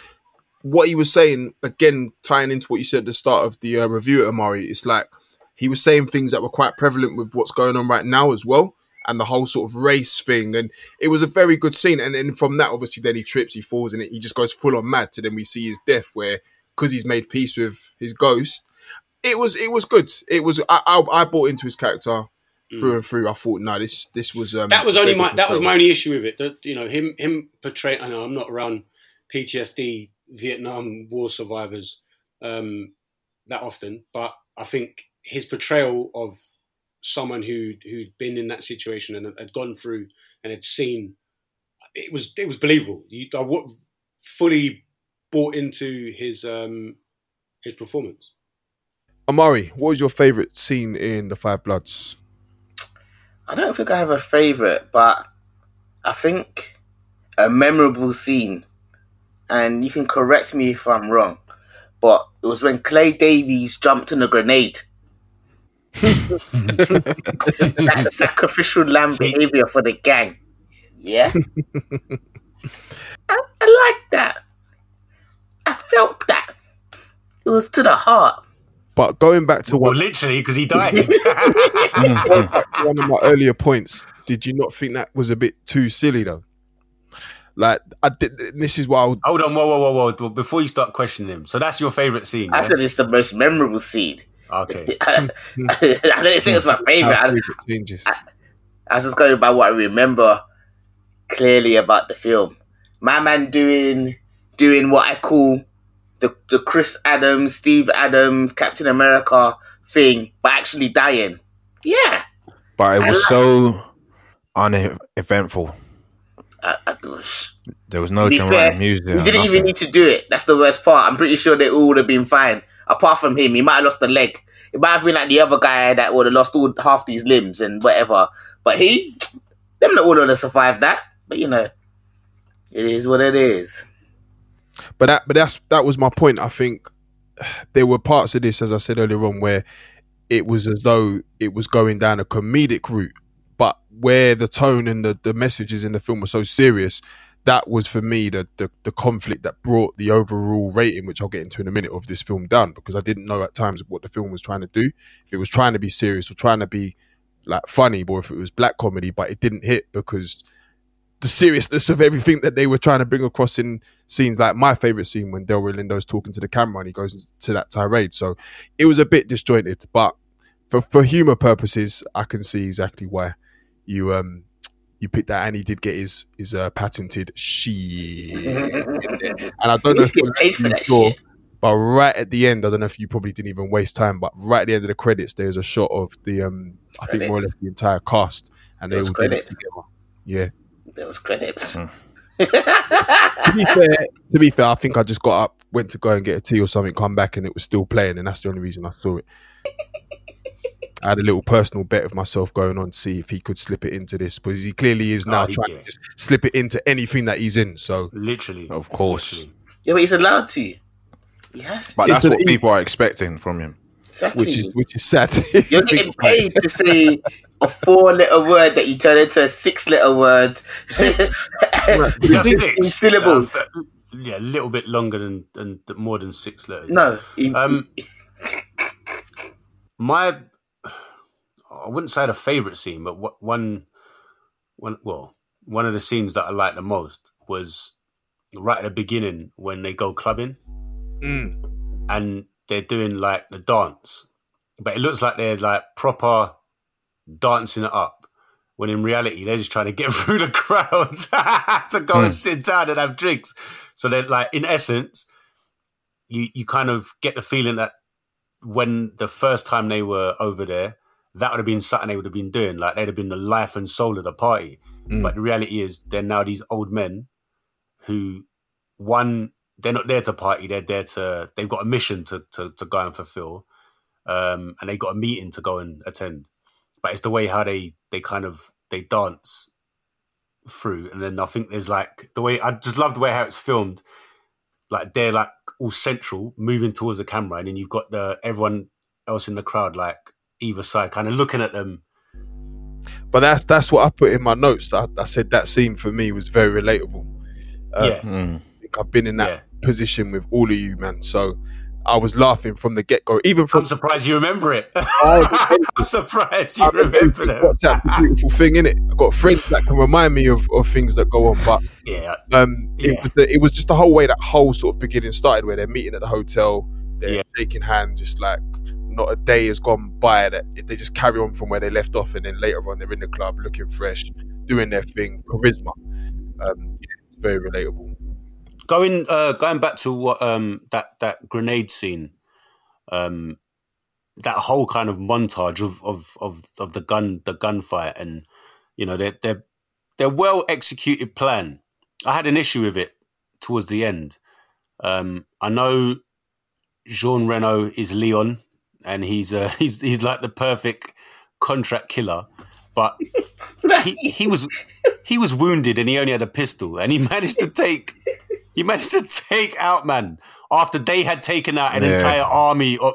What he was saying again, tying into what you said at the start of the uh, review, Amari, it's like he was saying things that were quite prevalent with what's going on right now as well, and the whole sort of race thing. And it was a very good scene. And then from that, obviously, then he trips, he falls and he just goes full on mad. To then we see his death, where because he's made peace with his ghost, it was it was good. It was I I, I bought into his character through and through. I thought, no, this this was um, Mm. that was only my that was my only issue with it. That you know him him portraying. I know I'm not around PTSD Vietnam War survivors um, that often, but I think his portrayal of someone who who'd been in that situation and had gone through and had seen it was it was believable. You, I fully bought into his um, his performance. Amari, what was your favorite scene in The Five Bloods? I don't think I have a favourite, but I think a memorable scene, and you can correct me if I'm wrong, but it was when Clay Davis jumped on a grenade. That's sacrificial lamb behavior for the gang. Yeah? I, I like that. I felt that. It was to the heart. But going back to Well, one, literally, because he mm, died. Mm. going back to one of my earlier points, did you not think that was a bit too silly though? Like, I did. This is why I would, Hold on, whoa, whoa, whoa, whoa! Before you start questioning him, so that's your favorite scene. I yeah? said it's the most memorable scene. Okay. I, I didn't say it's my favorite. how I, favorite changes. I was just going by what I remember clearly about the film. my man doing doing what I call the the Chris Adams, Steve Adams, Captain America thing, but actually dying. Yeah, But it was so uneventful. I, I, There was no to fair, dramatic music. he didn't even need to do it. That's the worst part. I'm pretty sure they all would have been fine. Apart from him, he might have lost a leg. It might have been like the other guy that would have lost all half these limbs and whatever. But he, them not all would have survived that. But you know, it is what it is. But that, but that's that was my point. I think there were parts of this, as I said earlier on, where it was as though it was going down a comedic route, but where the tone and the, the messages in the film were so serious, that was for me the, the the conflict that brought the overall rating, which I'll get into in a minute, of this film down because I didn't know at times what the film was trying to do. If it was trying to be serious or trying to be like funny, or if it was black comedy, but it didn't hit because the seriousness of everything that they were trying to bring across in scenes like my favorite scene when Delroy Lindo's talking to the camera and he goes into that tirade. So it was a bit disjointed, but for for humor purposes, I can see exactly why you um you picked that, and he did get his his uh, patented she. and I don't know if getting paid for you that saw, shit. but right at the end, I don't know if you probably didn't even waste time, but right at the end of the credits, there's a shot of the um I think more or less the entire cast, and they Those all did it together. Yeah. There was credits. Mm. to be fair, to be fair, I think I just got up, went to go and get a tea or something, come back, and it was still playing, and that's the only reason I saw it. I had a little personal bet of myself going on to see if he could slip it into this, because he clearly is now Oh, trying yeah. to just slip it into anything that he's in. So literally, of course. Yeah, but he's allowed to. He has to. But that's what people are expecting from him. Exactly. which is which is sad. You're getting paid to say a four-letter word that you turn into a six-letter word. Just six syllables. Uh, yeah, a little bit longer than, than more than six letters. No, um, my I wouldn't say the favorite scene, but one, one well, one of the scenes that I liked the most was right at the beginning when they go clubbing and they're doing like the dance, but it looks like they're like proper dancing it up. When in reality, they're just trying to get through the crowd to go and hmm. sit down and have drinks. So they're like, in essence, you you kind of get the feeling that when the first time they were over there, that would have been something they would have been doing. Like they'd have been the life and soul of the party. Hmm. But the reality is, they're now these old men who, one, they're not there to party. They're there to. They've got a mission to to, to go and fulfill, um, and they got a meeting to go and attend. But it's the way how they they kind of they dance through, and then I think there's like the way I just love the way how it's filmed. Like they're like all central, moving towards the camera, and then you've got the everyone else in the crowd like either side, kind of looking at them. But that's that's what I put in my notes. I, I said that scene for me was very relatable. Um, Yeah. Mm. I think I've been in that position with all of you, man. So I was laughing from the get go, even from I'm surprised you remember it. Oh, I'm surprised you I remember remember that. WhatsApp a beautiful thing, in it. I've got friends that can remind me of, of things that go on, but Yeah, um, it, was the, it was just the whole way that whole sort of beginning started, where they're meeting at the hotel, they're shaking hands, just like not a day has gone by that they just carry on from where they left off, and then later on they're in the club looking fresh, doing their thing, charisma. Um, yeah, very relatable. Going uh going back to what um that that grenade scene um that whole kind of montage of of of, of the gun the gunfight and you know they're they're they're well executed plan. I had an issue with it towards the end. Um i know jean reno is leon and he's uh he's he's like the perfect contract killer but he, he was he was wounded and he only had a pistol and he managed to take he managed to take out man after they had taken out an Yeah. entire army. Of,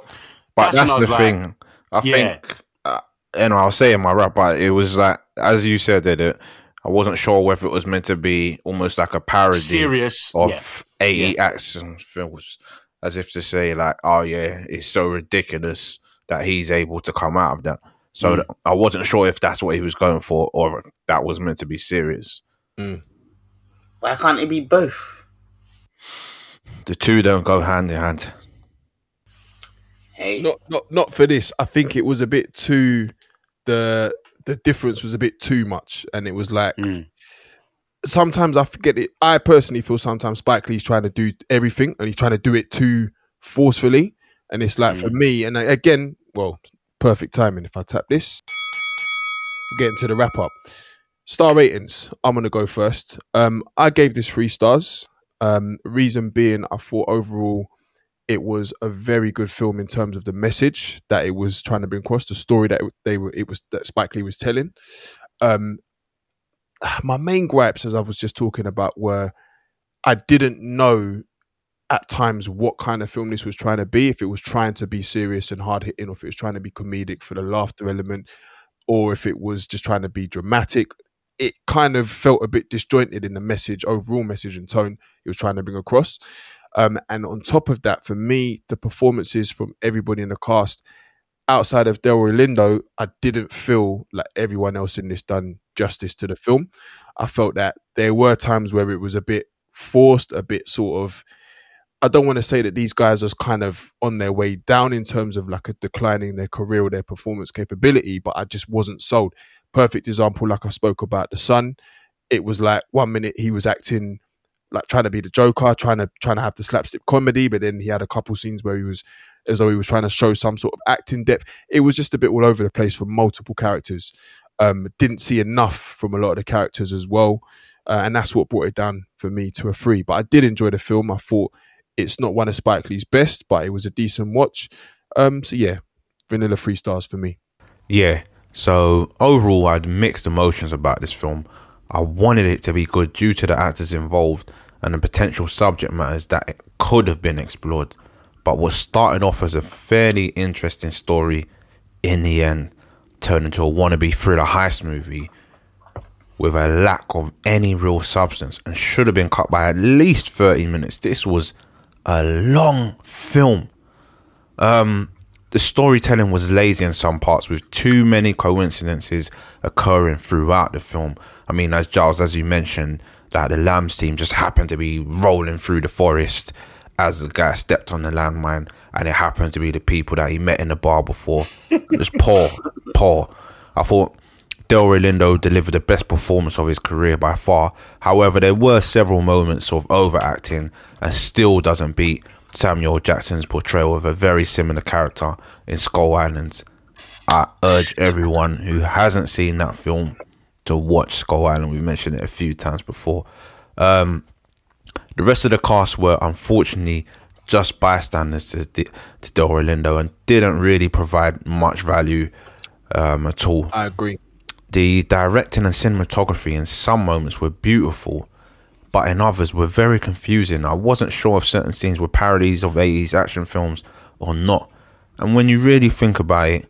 But that's, when that's, the like, thing. I yeah. think, uh, and I'll say in my rap, but it was like, as you said, that it, I wasn't sure whether it was meant to be almost like a parody Serious, of yeah. 80 action films, as if to say, like, oh, yeah, it's so ridiculous that he's able to come out of that. So Mm. that- I wasn't sure if that's what he was going for or if that was meant to be serious. Why can't it be both? The two don't go hand in hand. Hey, Not not not for this. I think it was a bit too the the difference was a bit too much, and it was like sometimes I forget it. I personally feel sometimes Spike Lee's trying to do everything and he's trying to do it too forcefully. And it's like for me, and I- again, well, perfect timing if I tap this. Getting to the wrap up. Star ratings. I'm gonna go first. Um, I gave this three stars. Um, reason being, I thought overall it was a very good film in terms of the message that it was trying to bring across, the story that they were, it was that Spike Lee was telling. Um, my main gripes, as I was just talking about, were I didn't know at times what kind of film this was trying to be. If it was trying to be serious and hard hitting, or if it was trying to be comedic for the laughter element, or if it was just trying to be dramatic. It kind of felt a bit disjointed in the message, overall message and tone it was trying to bring across. Um, and on top of that, for me, the performances from everybody in the cast, outside of Delroy Lindo, I didn't feel like everyone else in this done justice to the film. I felt that there were times where it was a bit forced, a bit sort of. I don't want to say that these guys are kind of on their way down in terms of like a declining their career or their performance capability, but I just wasn't sold. Perfect example, like I spoke about the son. It was like one minute he was acting like trying to be the Joker, trying to trying to have the slapstick comedy, but then he had a couple scenes where he was as though he was trying to show some sort of acting depth. It was just a bit all over the place for multiple characters. Um, didn't see enough from a lot of the characters as well, uh, and that's what brought it down for me to a three. But I did enjoy the film. I thought it's not one of Spike Lee's best, but it was a decent watch. Um, so yeah, vanilla three stars for me. Yeah. So overall, I had mixed emotions about this film. I wanted it to be good due to the actors involved and the potential subject matters that it could have been explored. But what started off as a fairly interesting story, in the end, turned into a wannabe thriller heist movie with a lack of any real substance and should have been cut by at least 30 minutes. This was a long film. Um, the storytelling was lazy in some parts with too many coincidences occurring throughout the film. I mean, as Giles, as you mentioned, that the Lambs team just happened to be rolling through the forest as the guy stepped on the landmine, and it happened to be the people that he met in the bar before. It was poor, poor. I thought Delroy Lindo delivered the best performance of his career by far. However, there were several moments of overacting, and still doesn't beat Samuel Jackson's portrayal of a very similar character in Skull Island. I urge everyone who hasn't seen that film to watch Skull Island. We've mentioned it a few times before. Um, the rest of the cast were unfortunately just bystanders to, to Delroy Lindo and didn't really provide much value um, at all. I agree. The directing and cinematography in some moments were beautiful, but in others were very confusing. I wasn't sure if certain scenes were parodies of 80s action films or not. And when you really think about it,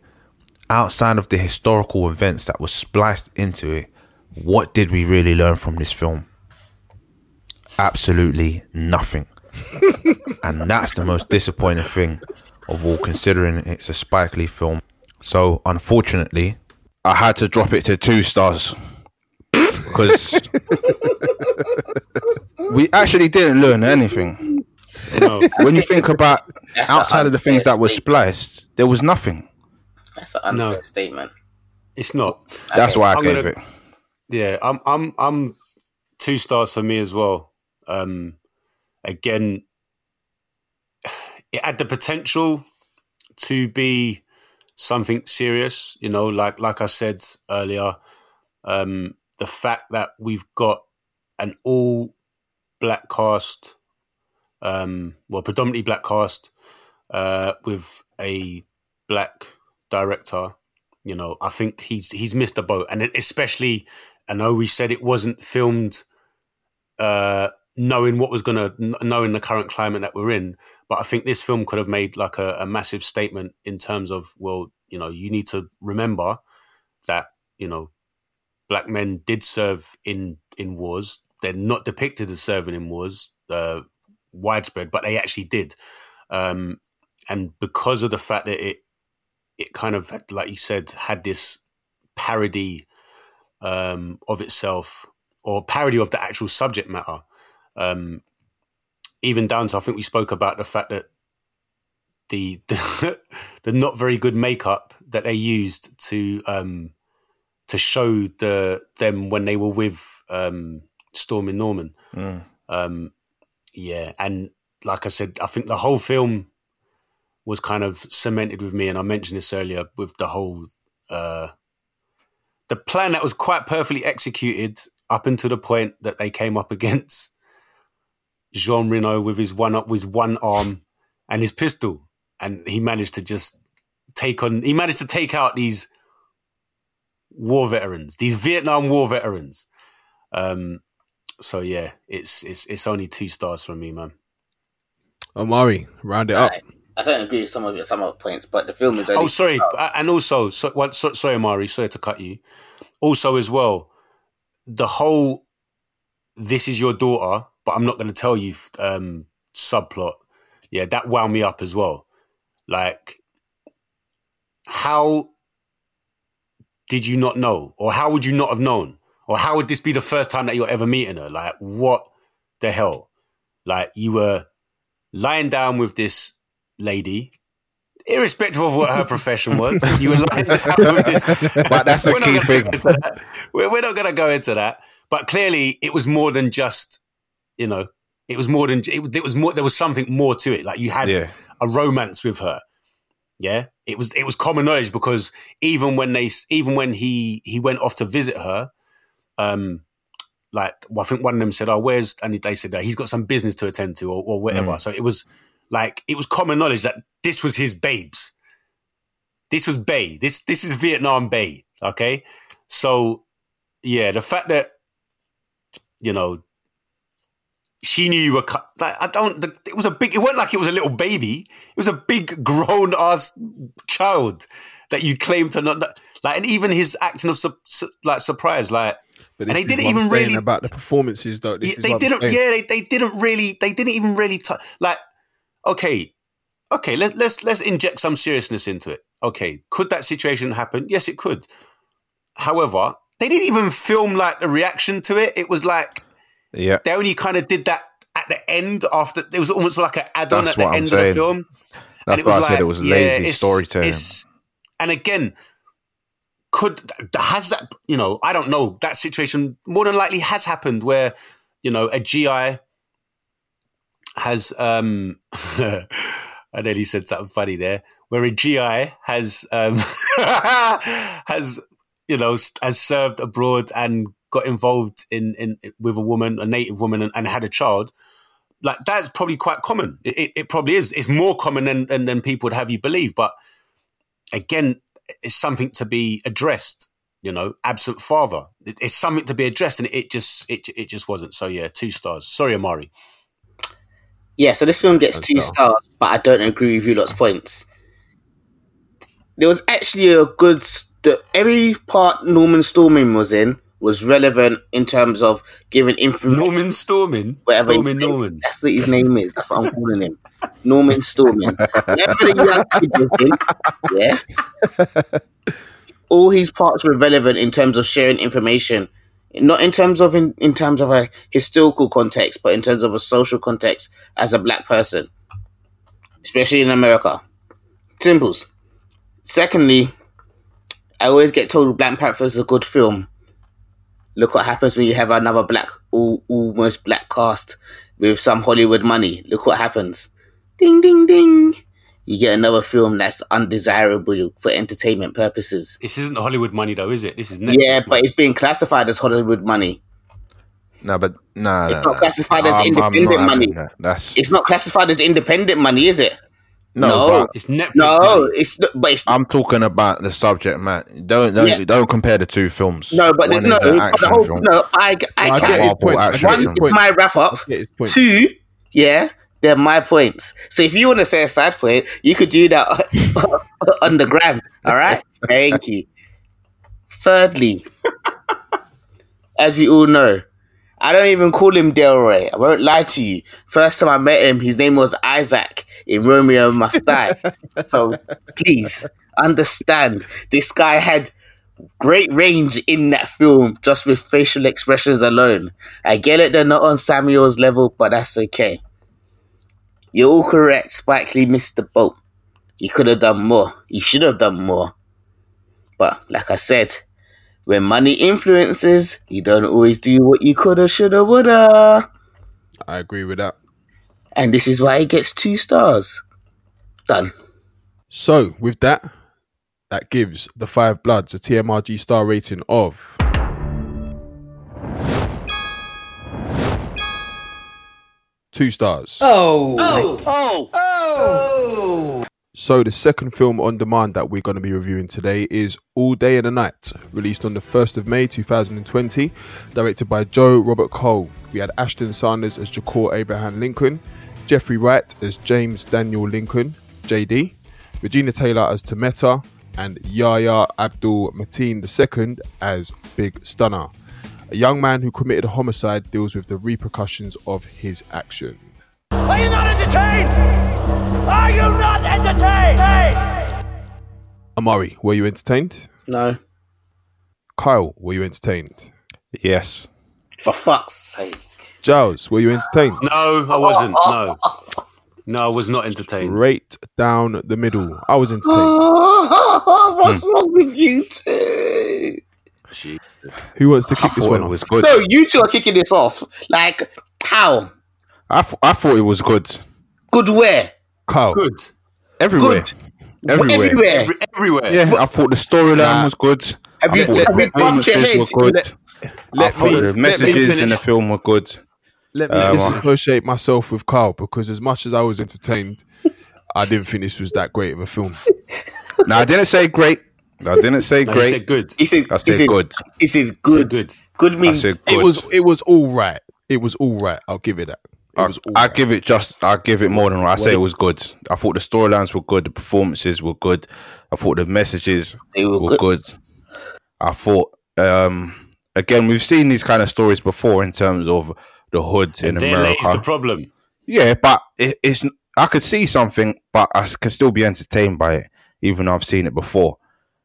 outside of the historical events that were spliced into it, what did we really learn from this film? Absolutely nothing. and that's the most disappointing thing of all, considering it's a Spike Lee film. So, unfortunately, I had to drop it to two stars because we actually didn't learn anything. No. When you think about That's outside of the things that were spliced, there was nothing. That's an unfair No. statement. It's not. That's why I I'm gave gonna- it. Yeah, I'm I'm I'm two stars for me as well. Um again it had the potential to be something serious, you know, like like I said earlier, um the fact that we've got an all black cast um well predominantly black cast uh with a black director you know, I think he's he's missed the boat, and especially, I know we said it wasn't filmed, uh, knowing what was gonna knowing the current climate that we're in. But I think this film could have made like a, a massive statement in terms of, well, you know, you need to remember that you know, black men did serve in in wars. They're not depicted as serving in wars, uh, widespread, but they actually did. Um, and because of the fact that it it kind of like you said had this parody um, of itself or parody of the actual subject matter um, even down to i think we spoke about the fact that the the, the not very good makeup that they used to um, to show the them when they were with um, Storming Norman. Um, yeah, and like I said, I think the whole film was kind of cemented with me, and I mentioned this earlier with the whole uh, the plan that was quite perfectly executed up until the point that they came up against Jean Reno with his one up with one arm and his pistol, and he managed to just take on. He managed to take out these war veterans, these Vietnam War veterans. Um, so yeah, it's it's it's only two stars from me, man. Amari, round it up. I don't agree with some of your some of the points, but the film is. Only Oh, sorry, uh, and also, so, what, so, sorry, Amari, sorry to cut you. Also, as well, the whole "this is your daughter, but I'm not going to tell you" um, subplot. Yeah, that wound me up as well. Like, how did you not know, or how would you not have known, or how would this be the first time that you're ever meeting her? Like, what the hell? Like, you were lying down with this lady irrespective of what her profession was, you were lying down with this. But that's the We're not key thing. go into that. We're, we're not going to go into that. But clearly, it was more than just, you know, it was more than it, was- it was more. There was something more to it. Like you had Yeah. a romance with her. Yeah, it was it was common knowledge because even when they even when he he went off to visit her, um, like well, I think one of them said, "Oh, where's?" and they said that he's got some business to attend to or, or whatever. Mm. So it was like it was common knowledge that this was his babes. This was Bay. This this is Vietnam Bay. Okay, so yeah, the fact that you know she knew you were cut. Like, I don't. The, it was a big. It wasn't like it was a little baby. It was a big grown ass child that you claim to not know. like. And even his acting of su- su- like surprise, like, But and they didn't even really. about the performances though. This Yeah, they didn't. Yeah, they, they didn't really. They didn't even really t- like. Okay, okay. Let's let's let's inject some seriousness into it. Okay, could that situation happen? Yes, it could. However, they didn't even film like the reaction to it. It was like Yeah. they only kind of did that at the end after. It was almost like an add-on That's at the I'm end saying. of the film. That's why I said it was lazy it's- storytelling. And again, could has that you know I don't know that situation more than likely has happened where you know a GI has um and then he said something funny there where a GI has um has you know has served abroad and got involved in in with a woman a native woman and, and had a child like that's probably quite common. It, it, it probably is. It's more common than, than than people would have you believe. But again it's something to be addressed you know absent father. It, it's something to be addressed and it just it, it just wasn't. So yeah two stars. Sorry amari. Yeah, so this film gets two stars, but I don't agree with you lot's points. There was actually a good. The, every part Norman Storming was in was relevant in terms of giving information. Norman Storming, whatever Storming name- Norman. That's what his name is. That's what I'm calling him. Norman Storming. Whatever the young kid was in, yeah. All his parts were relevant in terms of sharing information, not in terms of in, in terms of a historical context, but in terms of a social context as a black person, especially in America. Simples. Secondly, I always get told Black Panther is a good film. Look what happens when you have another black, all, almost black cast with some Hollywood money. Look what happens. Ding, ding, ding. You get another film that's undesirable for entertainment purposes. This isn't Hollywood money though, is it? This is Netflix yeah, money. but it's being classified as Hollywood money. No, but nah, It's nah, not nah. classified as I'm- I'm independent not having money. that. That's It's not classified as independent money, is it? No, No. it's Netflix. No, money. it's not, but it's I'm talking about the subject matter. Don't don't, Yeah. don't compare the two films. no, but One no, but the whole film. no. I I No, I can get point. I action get his One film. is my wrap up. I get his point. Two, yeah, they're my points. So if you want to say a side point, you could do that on the gram. All right. Thank you. Thirdly, as we all know, I don't even call him Delroy. I won't lie to you. First time I met him, his name was Isaac in Romeo Must Die. so please understand, this guy had great range in that film just with facial expressions alone. I get it, they're not on Samuel's level, but that's okay. You're all correct. Spike Lee missed the boat. He could have done more. He should have done more. But like I said, When money influences, you don't always do what you coulda, shoulda, woulda. I agree with that. And this is why it gets two stars. Done. So, with that, that gives The Five Bloods a TMRG star rating of. Two stars. Oh. Oh. Oh. Oh. So, the second film on demand that we're going to be reviewing today is All Day and a Night, released on the 1st of May 2020, directed by Joe Robert Cole. We had Ashton Sanders as Jahkor Abraham Lincoln, Jeffrey Wright as James Daniel Lincoln, JD, Regina Taylor as Tameta, and Yahya Abdul Mateen II as Big Stunner. A young man who committed a homicide deals with the repercussions of his action. Are you not entertained? Are you not entertained? Hey! Amari, were you entertained? No. Kyle, were you entertained? Yes. For fuck's sake. Giles, were you entertained? No, I wasn't. No. No, I was not entertained. Right down the middle. I was entertained. What's hmm. wrong with you two? She. Who wants to kick this one it off? was good. No, you two are kicking this off. Like, how? I, th- I thought it was good. Good where? Kyle. Good. Everywhere. Good. Everywhere. Everywhere. Every, everywhere. Yeah, I thought the storyline Nah. was good. Have I you- thought have the you bumped your performances head? were good. Let- I thought me- the let me messages in finish. the film were good. Let me Um, disassociate myself with Carl because as much as I was entertained, I didn't think this was that great of a film. No, I didn't say great. I didn't say No, he great. said good. He said, I he said said good. He said good. good. Good I means said good. It was it was all right. It was all right. I'll give it that. It I, was all I right. give it just. I give it more than right. I say it was good. I thought the storylines were good. The performances were good. I thought the messages They were were good. good. I thought. um Again, we've seen these kind of stories before in terms of the hood in And lays America. the problem. Yeah, but it, it's I could see something, but I can still be entertained by it, even though I've seen it before.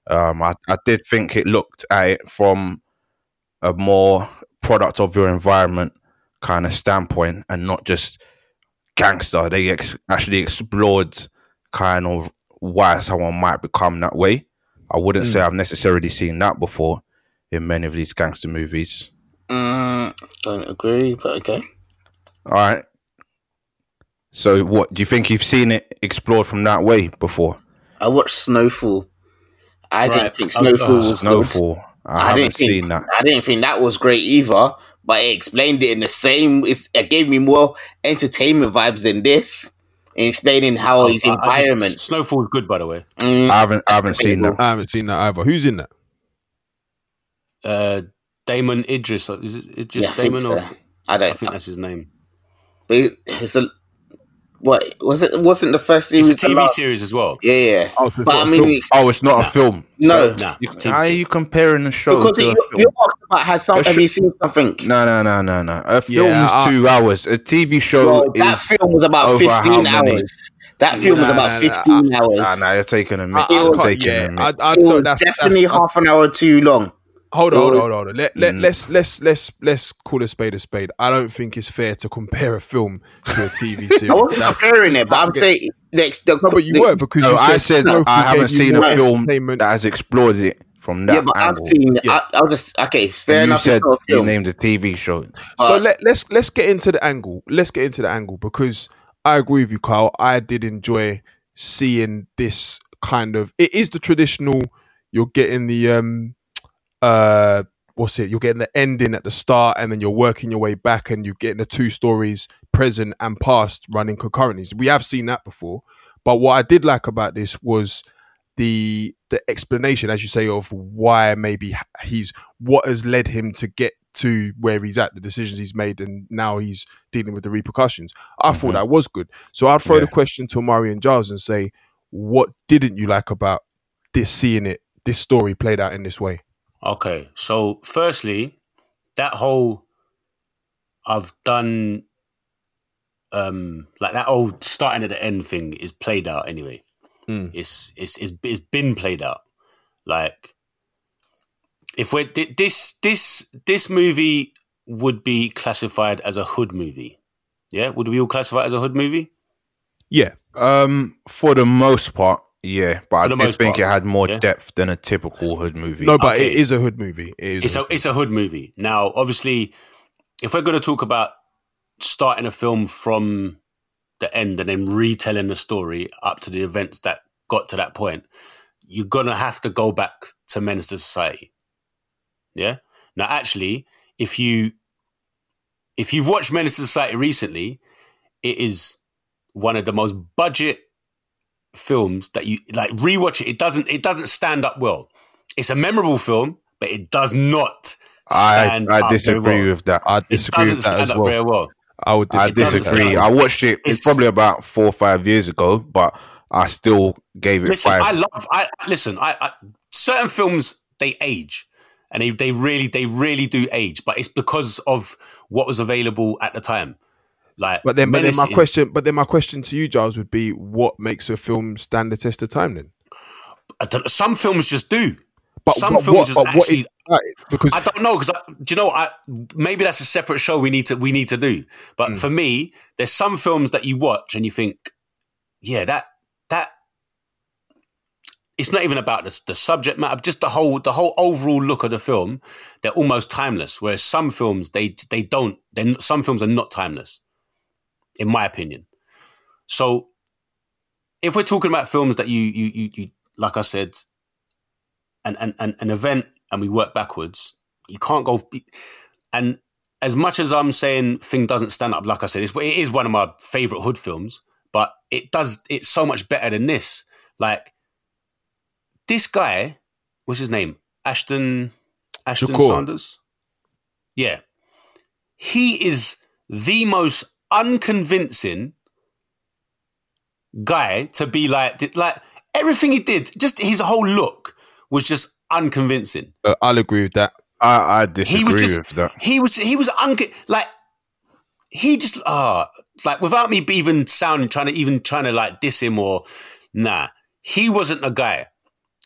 Um, I, I did think it looked at it from a more product of your environment kind of standpoint, and not just gangster. They ex- actually explored kind of why someone might become that way. I wouldn't say I've necessarily seen that before in many of these gangster movies. Mm, don't agree, but okay. All right. So, what do you think you've seen it explored from that way before? I watched Snowfall. I didn't think Oh, Snowfall oh, was good. Snowfall. I, I haven't didn't think, seen that. I didn't think that was great either, but it explained it in the same. It's, it gave me more entertainment vibes than this, in explaining how his I- I just- environment. Snowfall's good, by the way. Mm, I haven't. I haven't seen that. I haven't seen that either. Who's in that? Uh, Damson Idris. Is it Idris yeah, I think so. Or, I I don't. think that's his name. But it's a, what was it? Wasn't the first series? It's a TV series as well. Yeah, yeah. Oh, so it's but not mean, film. it's, Oh, it's not a film. no, Nah, You, how are you comparing the show because to you, a film? you asked about has some. A Have you seen something? No, no, no, no, no. A film Yeah, is I- two hours. A TV show Well, is that film was about fifteen hours. That film was about nah, nah, fifteen I- hours. Nah, nah, you're taking a minute. I, I You're taking yeah, a minute. I, I it was that's definitely that's, half an hour too long. Hold on, hold It on, hold on. Let, let, Mm. let's let's let's let's call a spade a spade. I don't think it's fair to compare a film to a TV series. I wasn't That's- comparing it, but I'm saying next. The, No, but you the- were because No, you said I said Snowfall I haven't seen a film entertainment. that has explored it from that Yeah, but angle. I've seen. Yeah. I, I'll just okay. Fair And you said it's not a you film. named a TV show. So Uh, let let's let's get into the angle. Let's get into the angle because I agree with you, Kyle. I did enjoy seeing this kind of. It is the traditional. You're getting the um, uh, what's it? You're getting the ending at the start, and then you're working your way back, and you're getting the two stories, present and past, running concurrently. So we have seen that before. But what I did like about this was the the explanation, as you say, of why maybe he's what has led him to get to where he's at, the decisions he's made, and now he's dealing with the repercussions. I thought Mhm. that was good. So I'd throw the question to Mari and Giles and say, what didn't you like about this seeing it, this story played out in this way? Okay, so firstly, that whole I've done um like that old starting at the end thing is played out anyway. Mm. It's, it's it's it's been played out. Like if we're thi- this this this movie would be classified as a hood movie. Yeah, would we all classify it as a hood movie? Yeah. Um, for the most part, Yeah, but I did most think part, it had more yeah. depth than a typical hood movie. No, but Okay. it is a hood movie. It is. It's a a it's a hood movie. Now, obviously, if we're going to talk about starting a film from the end and then retelling the story up to the events that got to that point, you're gonna have to go back to Menace to Society. Yeah. Now, actually, if you if you've watched Menace to Society recently, it is one of the most budget films that you like rewatch it. It doesn't it doesn't stand up well. It's a memorable film, but it does not I, I disagree well. with that. I disagree with that stand as up well. very well. I would I disagree. doesn't disagree. stand I watched it. It's, It's- probably about four or five years ago, but I still gave it Listen, five. I love. I listen. I, I certain films they age, and they they really they really do age, but it's because of what was available at the time. Like, But then, but then my is- question, but then my question to you, Giles, would be, what makes a film stand the test of time? Then, I don't- some films just do. but some what, films what, just but what actually. is because I don't know because do you know? I maybe that's a separate show we need to we need to do. But Mm. for me, there's some films that you watch and you think, yeah, that that it's not even about the, the subject matter, just the whole the whole overall look of the film. They're almost timeless. Whereas some films they they don't. They some films are not timeless, in my opinion. So, if we're talking about films that you you you, you like I said, an, an an an event, and we work backwards, you can't go. And as much as I'm saying thing doesn't stand up, like I said, it's, it is one of my favorite hood films, but it does. It's so much better than this. Like this guy, what's his name? Ashton Ashton Shakur. Sanders. Yeah, he is the most unconvincing guy to be like like everything he did. Just his whole look was just unconvincing. uh, I'll agree with that. I, I disagree He was just with that. he was he was un like he just ah like without me even sounding trying to even trying to like diss him or nah he wasn't a guy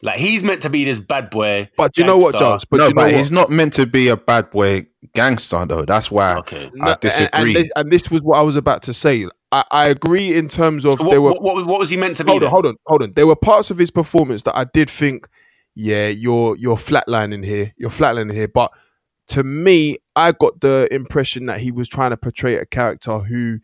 like he's meant to be this bad boy But do you know what, gangster. Giles? But no, you know but what? he's not meant to be a bad boy gangster, though. That's why Okay. I and- disagree. And, this, and this was what I was about to say. I, I agree in terms of So there what, were. what, what, what was he meant to be hold on, then? hold on, hold on. There were parts of his performance that I did think, yeah, you're you're flatlining here, you're flatlining here. But to me, I got the impression that he was trying to portray a character who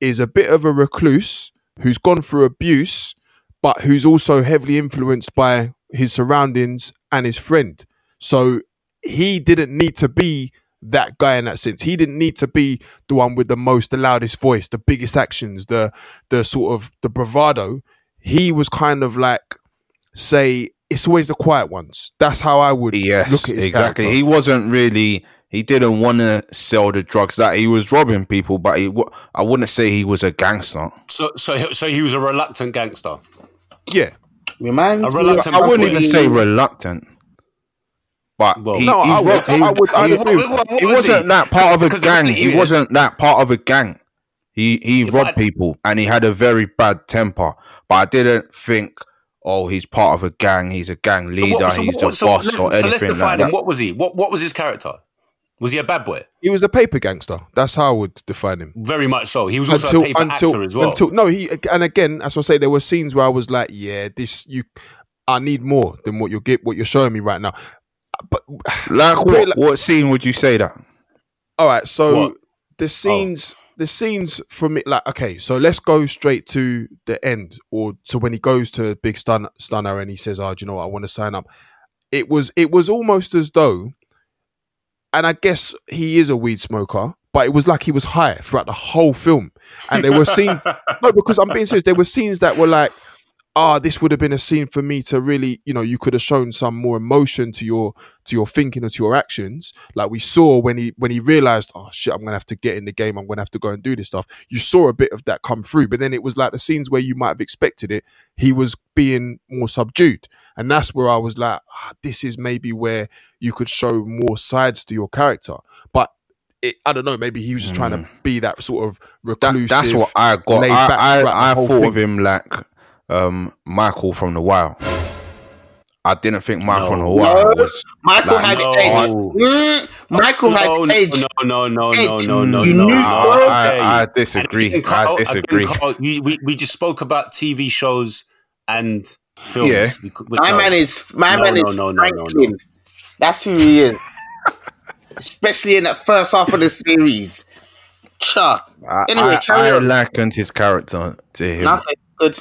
is a bit of a recluse, who's gone through abuse, but who's also heavily influenced by his surroundings and his friend. So he didn't need to be that guy in that sense. He didn't need to be the one with the most, the loudest voice, the biggest actions, the the sort of the bravado. He was kind of like, say, it's always the quiet ones. That's how I would yes, look at his exactly. character. He wasn't really. He didn't want to sell the drugs that he was robbing people, but he. wa- I wouldn't say he was a gangster. so so so he was a reluctant gangster yeah. Reminds A reluctant I wouldn't even say reluctant. But Well- he, No, he I would- he- I would- I'd he- agree with that. What- what he was wasn't he? that part of a gang. thing He wasn't that part of a gang. He he but robbed people and he had a very bad temper. But I didn't think, oh, he's part of a gang. He's a gang So leader. what- so he's what- the so boss let- or so let's define like him. that. What was he? What what was his character? Was he a bad boy? He was a paper gangster. That's how I would define him. Very much so. He was also a paper actor as well. Until no, he and again, as I say, there were scenes where I was like, yeah, this you, I need more than what you're get what you're showing me right now. But Like what? like- What scene would you say that? all right, so What? the oh. scenes, the scenes for me, like okay, so let's go straight to the end, or to when he goes to Big Stun, Stunner and he says, "Oh, do you know what? I want to sign up." It was, it was almost as though, and I guess he is a weed smoker, but it was like he was high throughout the whole film, and there were scenes. no, because I'm being serious. There were scenes that were like, ah, this would have been a scene for me to really, you know, you could have shown some more emotion to your to your thinking or to your actions. Like we saw when he when he realized, oh shit, I'm gonna have to get in the game. I'm gonna have to go and do this stuff. You saw a bit of that come through, but then it was like the scenes where you might have expected it. He was being more subdued, and that's where I was like, ah, this is maybe where you could show more sides to your character, but. It, I don't know. Maybe he was just trying to be that sort of That, reclusive. that's what I got. I I, I thought thing. of him like um, Michael from the Wire. I didn't think Michael from the No. Wire was. Michael like, had no. edge. Mm, Michael no, had no, edge. no, no, no, no, Edge. no, no, You no, no. I- Okay. I And disagree. again, I disagree. again, Carl, we, we, we just spoke about TV shows and films. Yeah. we we- My no. man is my No, man no, is no, no, no, no. Franklin. That's who he is. Especially in that first half of the series. Cha. I, Anyway, I, carry I likened his character to him Okay, good.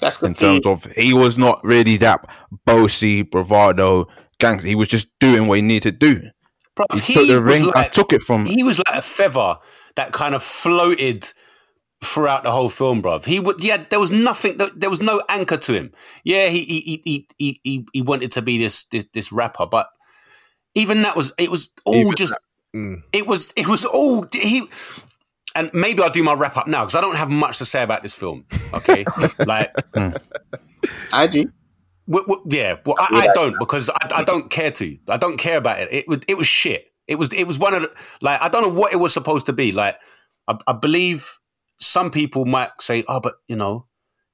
That's in terms of he was not really that bossy bravado gangster. He was just doing what he needed to do. Bro, He he took the was ring. I like- took it from. He was like a feather that kind of floated throughout the whole film, bruv. He would, yeah. There was nothing. There was no anchor to him. Yeah, he he he he he, he wanted to be this this this rapper, but even that was it was all Even just. that- mm. It was it was all he. And maybe I'll do my wrap up now because I don't have much to say about this film. Okay, like I do. W- w- yeah, well, I, I don't because I, I don't care to. I don't care about it. It was it was shit. It was it was one of the like I don't know what it was supposed to be. Like I, I believe some people might say, oh, but you know,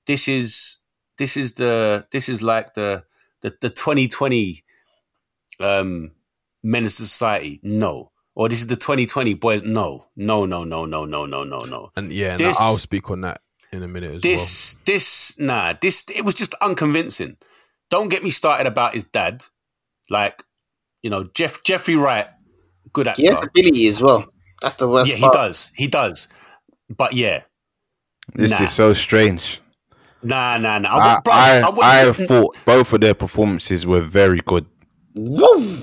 this is this is the this is like the the the twenty twenty um menace society. No. Or this is the 2020 boys. No, no, no, no, no, no, no, no, no. And yeah, and This- I'll speak on that in a minute as well. This, this, nah, this, it was just unconvincing. Don't get me started about his dad. Like, you know, Jeff Jeffrey Wright, good actor. He has ability as well. That's the worst yeah, he part. does. He does. But yeah, This nah. is so strange. nah, nah, nah. I, I, wouldn't- I, I wouldn't- I thought both of their performances were very good. Woo!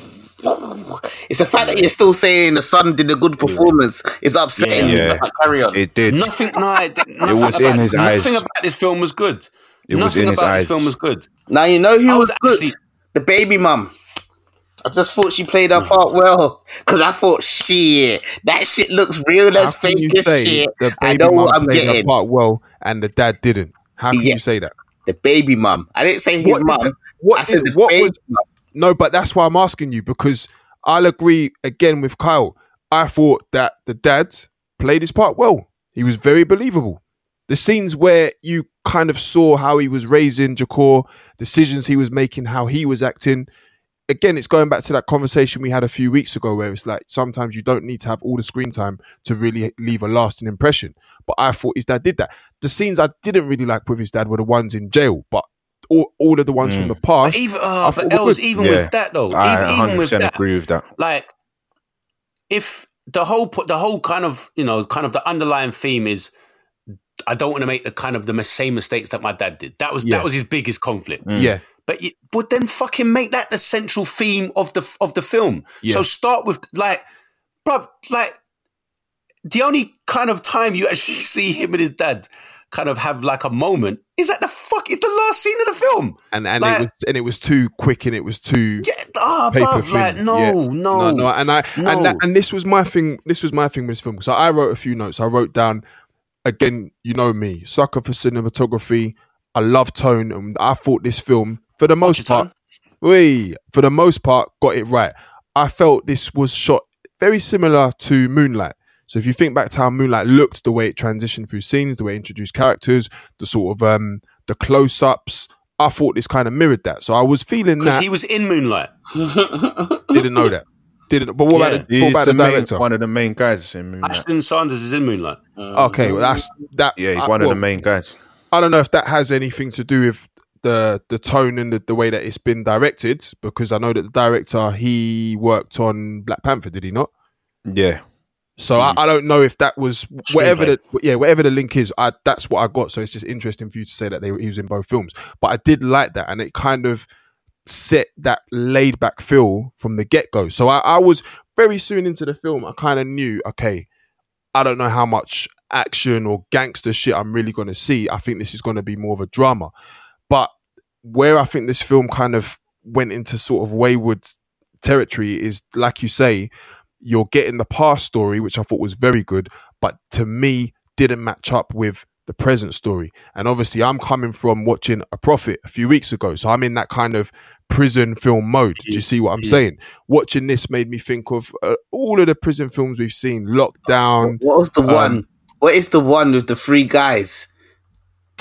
It's the fact that you're still saying the son did a good performance is upsetting me. Yeah. But carry on. It did. nothing. No, it, nothing was about in his this, eyes. Nothing about this film was good. It was nothing in his about this eyes. film was good. Now you know who I was, was good. actually- The baby mum. I just thought she played her part well because I thought shit that shit looks real as How can you fake as shit. the I know what I'm played her part well and the dad didn't? How can Yeah. you say that? The baby mum. I didn't say his What mum. the- I said the what baby was- mum. No, but that's why I'm asking you because I'll agree again with Kyle. I thought that the dad played his part well. He was very believable. The scenes where you kind of saw how he was raising Jahkor, decisions he was making, how he was acting. Again, it's going back to that conversation we had a few weeks ago where it's like sometimes you don't need to have all the screen time to really leave a lasting impression. But I thought his dad did that. The scenes I didn't really like with his dad were the ones in jail, but all, all of the ones from the past. But even, uh, but were Els, even Yeah. with that though, I even, even with that, agree with that. like if the whole the whole kind of you know kind of the underlying theme is I don't want to make the kind of the same mistakes that my dad did. That was Yeah. that was his biggest conflict. Yeah. But you, but then fucking make that the central theme of the of the film. Yeah. So start with like, bruv, like the only kind of time you actually see him and his dad kind of have like a moment is that the fuck is the last scene of the film. and and Like- it was and it was too quick and it was too Yeah, ah, paper bruv, like no, Yeah. no, no, and I and that, and this was my thing. This was my thing with this film. So I wrote a few notes. I wrote down again. You know me, sucker for cinematography. I love tone, and I thought this film, for the most part, we for the most part got it right. I felt this was shot very similar to Moonlight. So if you think back to how Moonlight looked, the way it transitioned through scenes, the way it introduced characters, the sort of um the close ups, I thought this kind of mirrored that. So I was feeling because that. he was in Moonlight. didn't know that. Didn't. But what Yeah. about the, what about the, the main, director? one of the main guys in Moonlight. Ashton Sanders is in Moonlight. Okay, well that's that. Yeah, he's I- one of the main guys. I don't know if that has anything to do with the the tone and the, the way that it's been directed, because I know that the director he worked on Black Panther, did he not? Yeah. So I, hmm. I don't know if that was whatever the yeah whatever the link is. I that's what I got. So it's just interesting for you to say that they were, he was in both films. But I did like that, and it kind of set that laid back feel from the get go. So I, I was very soon into the film. I kind of knew okay, I don't know how much action or gangster shit I'm really going to see. I think this is going to be more of a drama. But where I think this film kind of went into sort of wayward territory is, like you say, you're getting the past story, which I thought was very good, but to me didn't match up with the present story. And obviously, I'm coming from watching A Prophet a few weeks ago, so I'm in that kind of prison film mode. Do you see what I'm Yeah. saying? Watching this made me think of uh, all of the prison films we've seen. Lockdown. What was the um, one? What is the one with the three guys?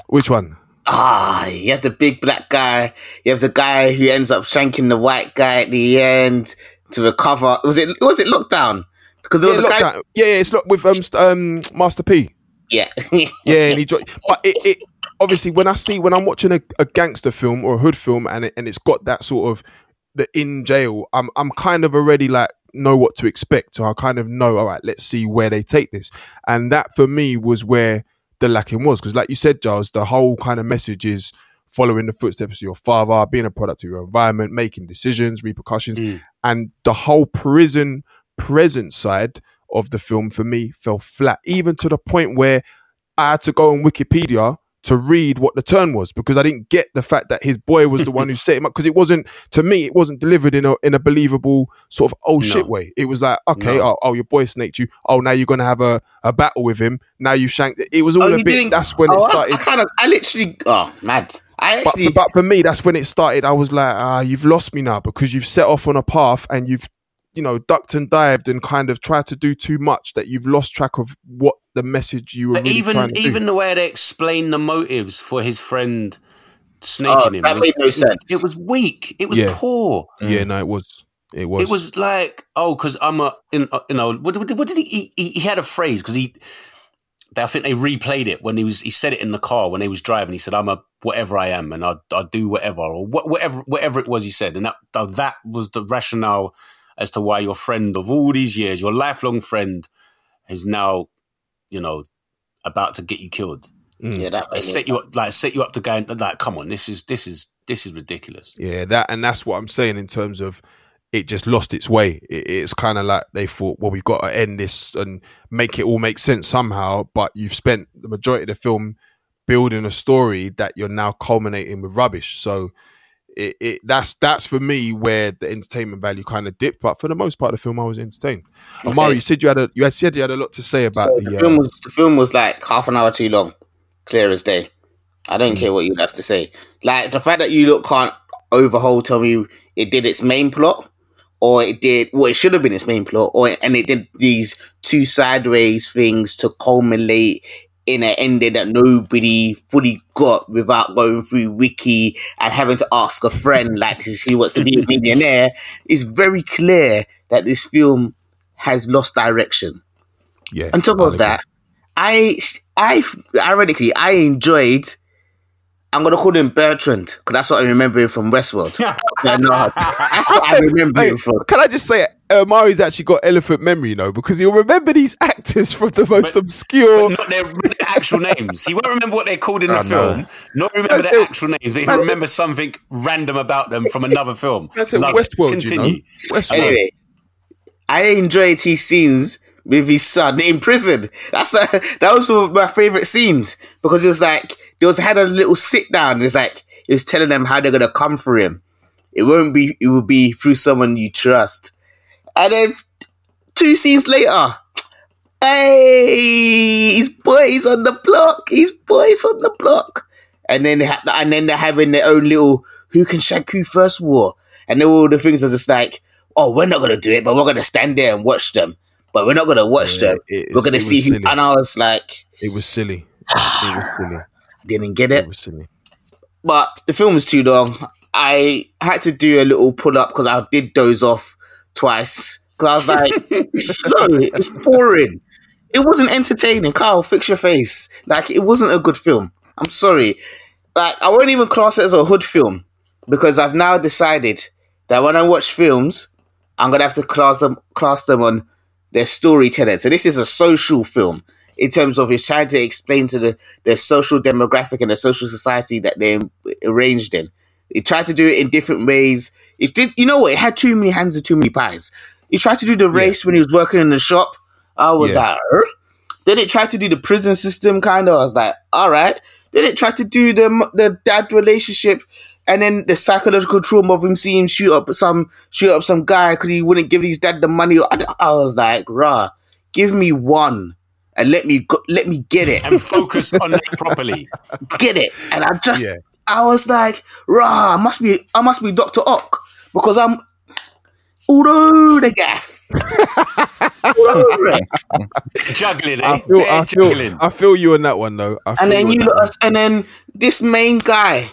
Which one? Ah, you have the big black guy. You have the guy who ends up shanking the white guy at the end to recover. Was it? Was it lockdown? Because there Yeah, was a guy. Lockdown. yeah, yeah, it's not with um, st- um Master P. Yeah. yeah, and he dro- but it, it obviously when I see when I'm watching a, a gangster film or a hood film and it, and it's got that sort of the in jail, I'm I'm kind of already like know what to expect. So I kind of know, all right, let's see where they take this. And that for me was where the lacking was. Because like you said, Giles, the whole kind of message is following the footsteps of your father, being a product of your environment, making decisions, repercussions. Mm. And the whole prison present side of the film for me fell flat, even to the point where I had to go on Wikipedia to read what the turn was because I didn't get the fact that his boy was the one who set him up because it wasn't to me it wasn't delivered in a in a believable sort of oh shit way. It was like okay No. oh, oh your boy snaked you oh now you're gonna have a, a battle with him now you shanked it. It was all Oh, a bit. That's when it oh, I- started. I, kind of, I literally, oh, mad. I actually, for, but for me, that's when it started. I was like, ah, you've lost me now because you've set off on a path and you've, you know, ducked and dived and kind of tried to do too much that you've lost track of what the message you were really even trying to even do. the way they explain the motives for his friend snaking Oh, him, that was, made no it was- sense. It was weak. It was Yeah. poor. Yeah, no, it was. It was. It was like, oh, because I'm a, in, uh, you know, what, what, what did he, he? He had a phrase because he, I think they replayed it when he was. He said it in the car when he was driving. He said, "I'm a whatever I am, and I I do whatever or what, whatever whatever it was." He said, and that that was the rationale as to why your friend of all these years, your lifelong friend, is now, you know, about to get you killed. Mm. yeah, that Like, set you up, like set you up to go. and- Like, come on, this is this is this is ridiculous. Yeah, that and that's what I'm saying in terms of it just lost its way. It, it's kind of like they thought, well, we've got to end this and make it all make sense somehow. But you've spent the majority of the film building a story that you're now culminating with rubbish. So it, it that's that's for me where the entertainment value kind of dipped. But for the most part of the film, I was entertained. Okay. Amari, you said you had a you had said you had a lot to say about So the, the uh, film was the film was like half an hour too long, clear as day. I don't care what you have to say. Like the fact that you look can't overhaul tell me it did its main plot, or it did well. It should have been its main plot, or and it did these two sideways things to culminate in an ending that nobody fully got without going through wiki and having to ask a friend like who wants to be a millionaire. It's very clear that this film has lost direction. yeah. On top I'll of that, I, I, ironically, I enjoyed. I'm gonna call him Bertrand because that's what I remember him from Westworld. Yeah, no, that's what I remember Hey, him from. can I just say, uh, Amari's actually got elephant memory, you know, because he'll remember these actors from the most obscure. not their, their actual names. He won't remember what they're called in the I know. film, not remember Man, their it- actual names, but he'll remember something random about them from another film. That's it, it. Westworld, Continue. you know. Westworld. Anyway, I enjoyed his scenes with his son in prison. That's a, that was one of my favorite scenes because it was like they was had a little sit down. It's like he was telling them how they're gonna come for him. It won't be. It will be through someone you trust. And then two scenes later, hey, his boys on the block. His boys from the block. And then they ha- and then they're having their own little who can shank who first war. And then all the things are just like, oh, we're not gonna do it, but we're gonna stand there and watch them. But we're not gonna watch Yeah, them. it- We're gonna see who. And I was like, It was silly. It was silly. Didn't get It. But the film was too long. I had to do a little pull up because I did doze off twice. Because I was like, it's slow, it's boring. It wasn't entertaining. Carl, fix your face. Like, it wasn't a good film. I'm sorry. Like, I won't even class it as a hood film because I've now decided that when I watch films, I'm gonna have to class them class them on their storytelling. So this is a social film in terms of it's trying to explain to the the social demographic and the social society that they're arranged in. It tried to do it in different ways. It did, you know what? It had too many hands and too many pies. He tried to do the race when he was working in the shop. I was Yeah. like, "Er?" then it tried to do the prison system kind of. I was like, all right. Then it tried to do the the dad relationship, and then the psychological trauma of him seeing him shoot up some shoot up some guy because he wouldn't give his dad the money. I, I was like, rah, give me one and let me go, let me get it And focus on it properly. get it. And I just, Yeah. I was like, rah, I must be, I must be Doctor Ock because I'm all over the gaff. all over it. Juggling, eh? I feel, They're I feel, juggling. I feel you on that one though. I And then on you that and then this main guy.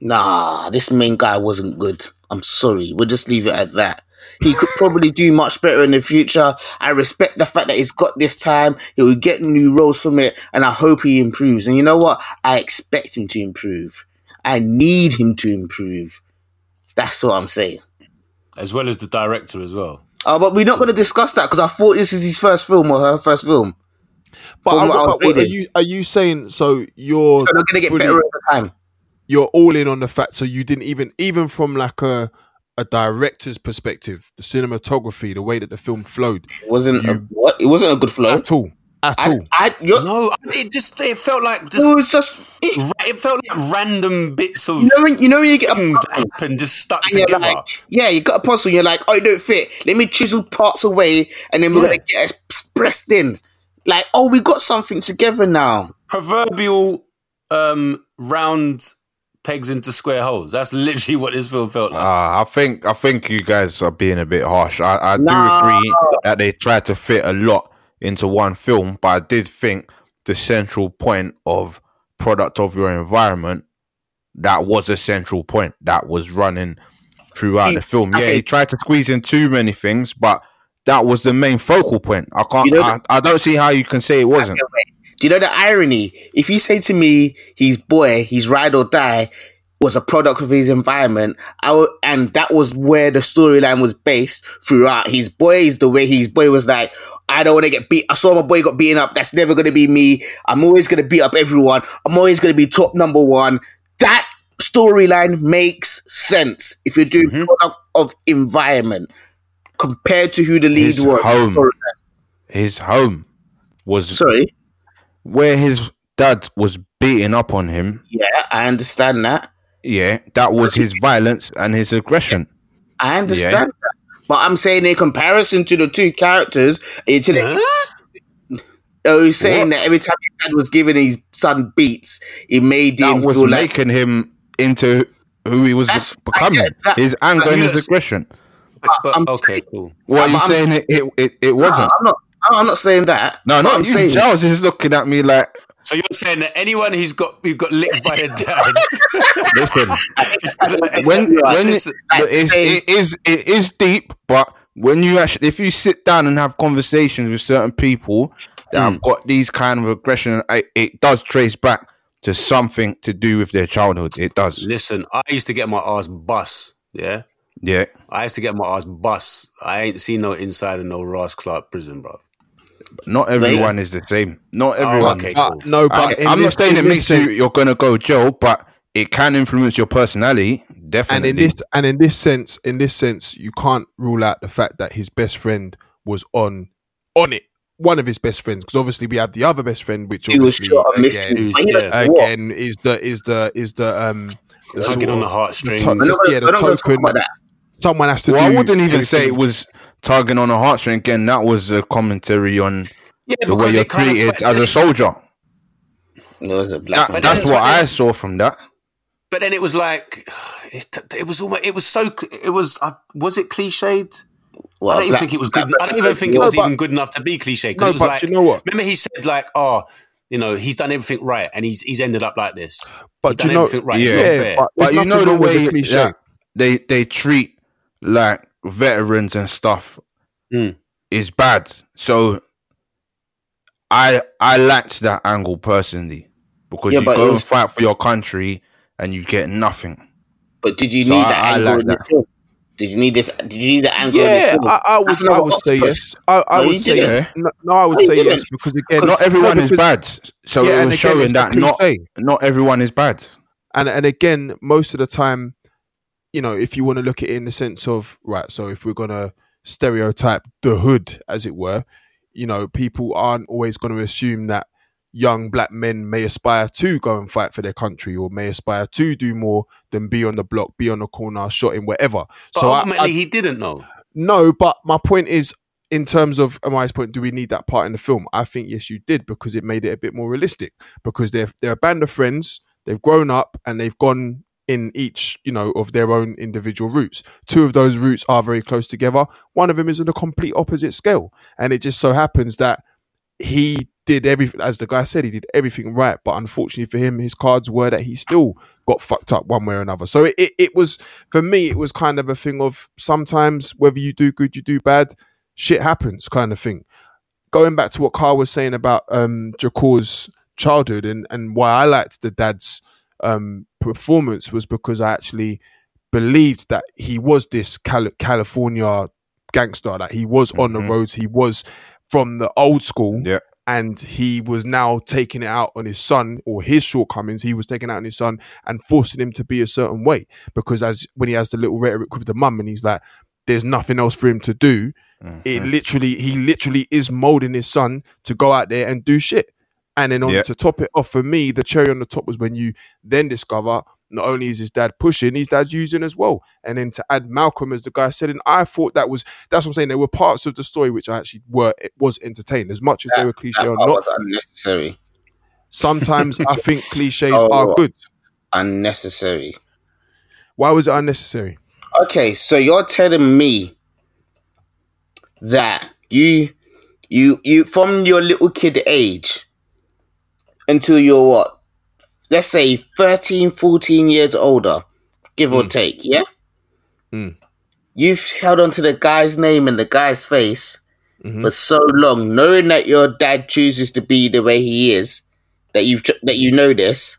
Nah, this main guy wasn't good. I'm sorry. We'll just leave it at that. He could probably do much better in the future. I respect the fact that he's got this time. He will get new roles from it, and I hope he improves. And you know what? I expect him to improve. I need him to improve. That's what I'm saying. As well as the director as well. Oh, but we're not going to discuss that because I thought this is his first film or her first film. But, I- what but what- are you are you saying so you're So going to get fully- better over time. you're all in on the fact so you didn't even even from like a a director's perspective, the cinematography, the way that the film flowed, It wasn't a, what? It wasn't a good flow at all, at I, all. I, No, it just it felt like just it was just it, it felt like random bits of you know when you know when you get a things puzzle that just stuck and together. like, yeah, you got a puzzle. And you're like, oh, it don't fit. Let me chisel parts away, and then we're Yeah. gonna get it expressed in. Like, oh, we got something together now. Proverbial um, round pegs into square holes. That's literally what this film felt like. Uh, I think I think you guys are being a bit harsh. I, I do agree that they tried to fit a lot into one film, but I did think the central point of product of your environment that was a central point that was running throughout He- the film. Yeah, okay. he tried to squeeze in too many things, but that was the main focal point. I can't. You know I, I don't see how you can say it wasn't. Okay, wait. Do you know the irony? If you say to me, his boy, his ride or die, was a product of his environment, I w- and that was where the storyline was based throughout. His boy is the way his boy was like, I don't want to get beat. I saw my boy got beaten up. That's never going to be me. I'm always going to beat up everyone. I'm always going to be top number one. That storyline makes sense if you're doing Mm-hmm. product of environment compared to who the lead His was. home. His home was Sorry. Where his dad was beating up on him. Yeah, I understand that. Yeah, that was his violence and his aggression. I understand that. But I'm saying in comparison to the two characters, it's oh, he's saying What? that every time his dad was giving his son beats, it made him was feel like making him into who he was becoming. that. His anger and his aggression. But, but I'm okay, saying- cool. What are you I'm saying? saying- It, it, it, it wasn't. I'm not. I'm not saying that. No, But not I'm you. saying Giles is looking at me like, So you're saying that anyone who's got who got licked by their dad, listen. is gonna- when when Listen, it's, it is it is deep, but when you actually if you sit down and have conversations with certain people that Hmm. have got these kind of aggression, it, it does trace back to something to do with their childhood. It does. listen, I used to get my ass bust. Yeah, Yeah. I used to get my ass bust. I ain't seen no inside of no Ross Clark prison, bro. Not everyone is the same. Not everyone. okay. Cool. no, but I, I'm not saying it this makes you you're gonna go Joe, but it can influence your personality. Definitely. and in this and in this sense, in this sense, you can't rule out the fact that his best friend was on on it. One of his best friends, because obviously we have the other best friend, which he was obviously shot and missed. again, him. But he don't yeah. again is the is the is the um the Tugging on the of- heartstrings. to- I'm not yeah, the I'm not gonna talk token. about that. Someone has to well, do. I wouldn't even say it was tugging on a heartstring. Again, that was a commentary on Yeah, the way you're it kind of- treated as a soldier. No, a black That, that's what I saw from that. But then it was like, it, it was almost, it was so, it was, uh, was it cliched? Well, I don't even black- think it was good. I don't even think it was but- even good enough to be cliche. Because No, it was but like, you know what? Remember, he said like, "Oh, you know, he's done everything right, and he's he's ended up like this." But he's you done know, everything right. It's yeah, not fair. but, But you know the wrong with way cliche. that they they treat like veterans and stuff Mm. is bad. So I I liked that angle personally because Yeah, you go it and fight for your country and you get nothing. But did you So need I- that I angle like that. film? Did you need this? Did you need the angle in this Yeah? I, I would, I would say yes. I, I No, would say didn't. no, no, I would No, say didn't. yes because again, Not everyone is because- bad. So Yeah, it was again, showing that not not everyone is bad. and and again, most of the time, you know, if you want to look at it in the sense of right, so if we're gonna stereotype the hood, as it were, you know, people aren't always going to assume that young black men may aspire to go and fight for their country or may aspire to do more than be on the block, be on the corner, shot in whatever. But so I- ultimately, I, he didn't know. no, but my point is, in terms of Amari's point, do we need that part in the film? I think yes, you did because it made it a bit more realistic. Because they're they're a band of friends, they've grown up and they've gone in each, you know, of their own individual routes. Two of those routes are very close together. One of them is on a complete opposite scale, and it just so happens that he did everything, as the guy said, he did everything right. But unfortunately for him, his cards were that he still got fucked up one way or another. So it, it, it was, for me, it was kind of a thing of sometimes whether you do good, you do bad, shit happens kind of thing. Going back to what Carl was saying about um, Jahkor's childhood and, and why I liked the dad's um, performance was because I actually believed that he was this Cal- California gangster, that he was on the Mhm. roads, he was from the old school, Yeah. and he was now taking it out on his son or his shortcomings. He was taking out on his son and forcing him to be a certain way because as when he has the little rhetoric with the mum and he's like, "There's nothing else for him to do." It literally, he literally is molding his son to go out there and do shit. And then on Yeah. to top it off, for me, the cherry on the top was when you then discover not only is his dad pushing, his dad's using as well. And then to add Malcolm as the guy said, and I thought that was that's what I'm saying. There were parts of the story which I actually were it was entertained as much as they were cliche or not. was unnecessary. Sometimes I think cliches Oh, are good. Unnecessary. Why was it unnecessary? Okay, so you're telling me that you you you from your little kid age until you're what? Let's say 13, 14 years older, give or hmm. take, yeah? Mm. You've held on to the guy's name and the guy's face mm-hmm. for so long, knowing that your dad chooses to be the way he is, that you've that you know this,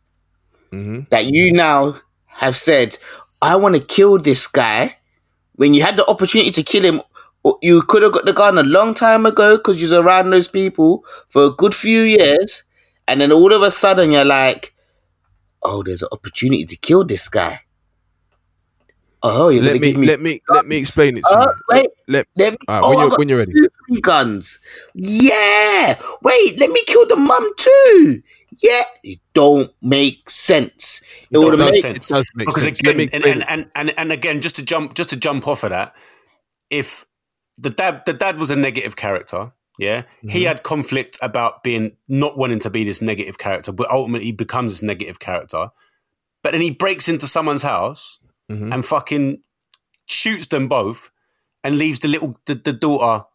mm-hmm. that you now have said, I want to kill this guy. When you had the opportunity to kill him, you could have got the gun a long time ago because you was around those people for a good few years, and then all of a sudden you're like, "Oh, there's an opportunity to kill this guy." Oh, you're Let gonna me, give me let me let me explain it to Uh, you. wait, Let, let me, all right, oh, when you're when you're ready. two guns. Yeah. Wait, let me kill the mum too. Yeah. It don't make sense. It would Don't have make made sense because again, and, and, and, and, and again, just to jump, just to jump off of that, if the dad, the dad was a negative character, yeah, he Mhm. had conflict about being not wanting to be this negative character, but ultimately he becomes this negative character. But then he breaks into someone's house Mm-hmm. and fucking shoots them both and leaves the little the, the daughter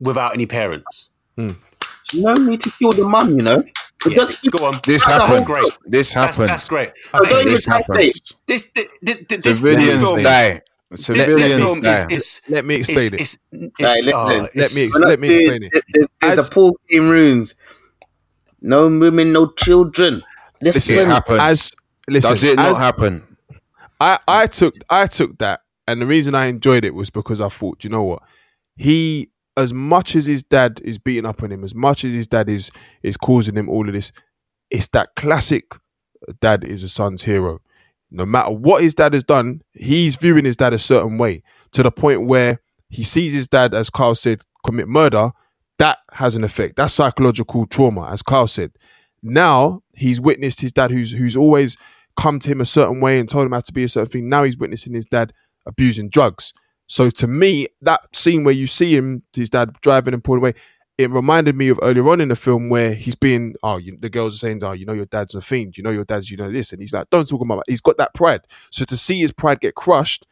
without any parents. No need to kill the mum, you know. Because Go on. This That's happened. great. This That's, happened. that's great. Oh, don't This even happened. say- This, this, this, this, this Civilians film, die. This, Civilians this film is, is Let me explain it. it's, It's, Right, uh, it's, let- let- Let me ex- let me explain it. There's, there's As- the Paul game runes. No women, no children. Listen, It happened. As listen, Does it as, not happen? I, I took I took that, and the reason I enjoyed it was because I thought, you know what, he as much as his dad is beating up on him, as much as his dad is is causing him all of this, it's that classic uh, dad is a son's hero. No matter what his dad has done, he's viewing his dad a certain way to the point where he sees his dad, as Carl said, commit murder. That has an effect. That's psychological trauma, as Carl said. Now he's witnessed his dad, who's who's always come to him a certain way and told him how to be a certain thing. Now he's witnessing his dad abusing drugs. So to me, that scene where you see him, his dad driving and pulling away, it reminded me of earlier on in the film where he's being, oh, you, the girls are saying, oh, you know your dad's a fiend, you know your dad's, you know this, and he's like, don't talk about that. He's got that pride. So to see his pride get crushed,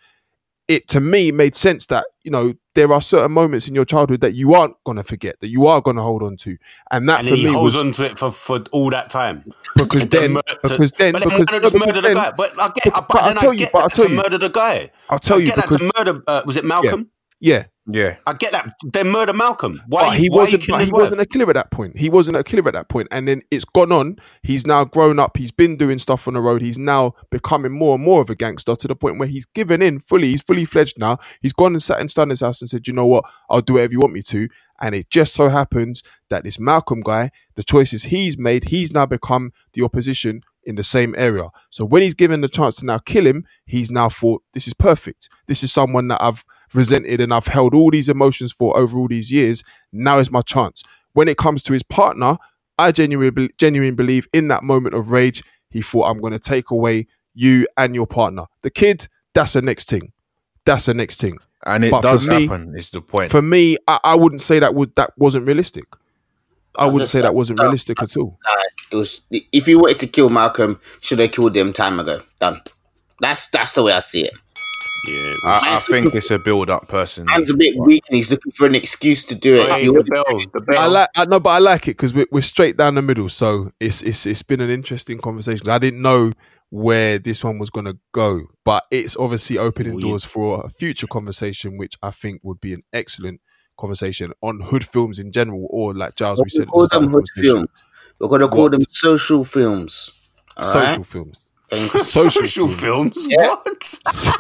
it to me made sense that you know there are certain moments in your childhood that you aren't gonna forget, that you are gonna hold on to, and that and for he me holds was on to it for, for all that time. because To then, to- because then, but then because, why not no, just because murder the guy? But I get, but- but, but I'll then tell I you, get but I'll that tell to you. murder the guy. I'll tell I you get that because to murder. Uh, was it Malcolm? yeah, Yeah. Yeah, I get that. Then murder Malcolm. Why? But he why wasn't. killing But his he wasn't a killer at that point. He wasn't a killer at that point. point, and then it's gone on. He's now grown up. He's been doing stuff on the road. He's now becoming more and more of a gangster to the point where he's given in fully. He's fully fledged now. He's gone and sat in Stunner's house and said, "You know what? I'll do whatever you want me to." And it just so happens that this Malcolm guy, the choices he's made, he's now become the opposition in the same area. So when he's given the chance to now kill him, he's now thought, "This is perfect. This is someone that I've resented and I've held all these emotions for over all these years. Now is my chance. When it comes to his partner, I genuinely, genuinely believe in that moment of rage, he thought, I'm going to take away you and your partner. The kid, that's the next thing. That's the next thing. And it But does me- happen, is the point. For me, I, I wouldn't say that would that wasn't realistic. I wouldn't just say that wasn't no, realistic at all. like, it was. If you wanted to kill Malcolm, should have killed him time ago. Done. That's that's the way I see it. Yeah, it I, I think it's a build up person. Man's a bit weak and he's looking for an excuse to do it. Hey, the want- bell, the bell. I like, I know, but I like it because we're, we're straight down the middle. So it's it's it's been an interesting conversation. I didn't know where this one was going to go, but it's obviously opening Weird. doors for a future conversation, which I think would be an excellent conversation on hood films in general, or like Giles, we we said, at call them hood films. We're gonna call What? them social films. All social right? films. Thank. Social, social films. films. Yeah.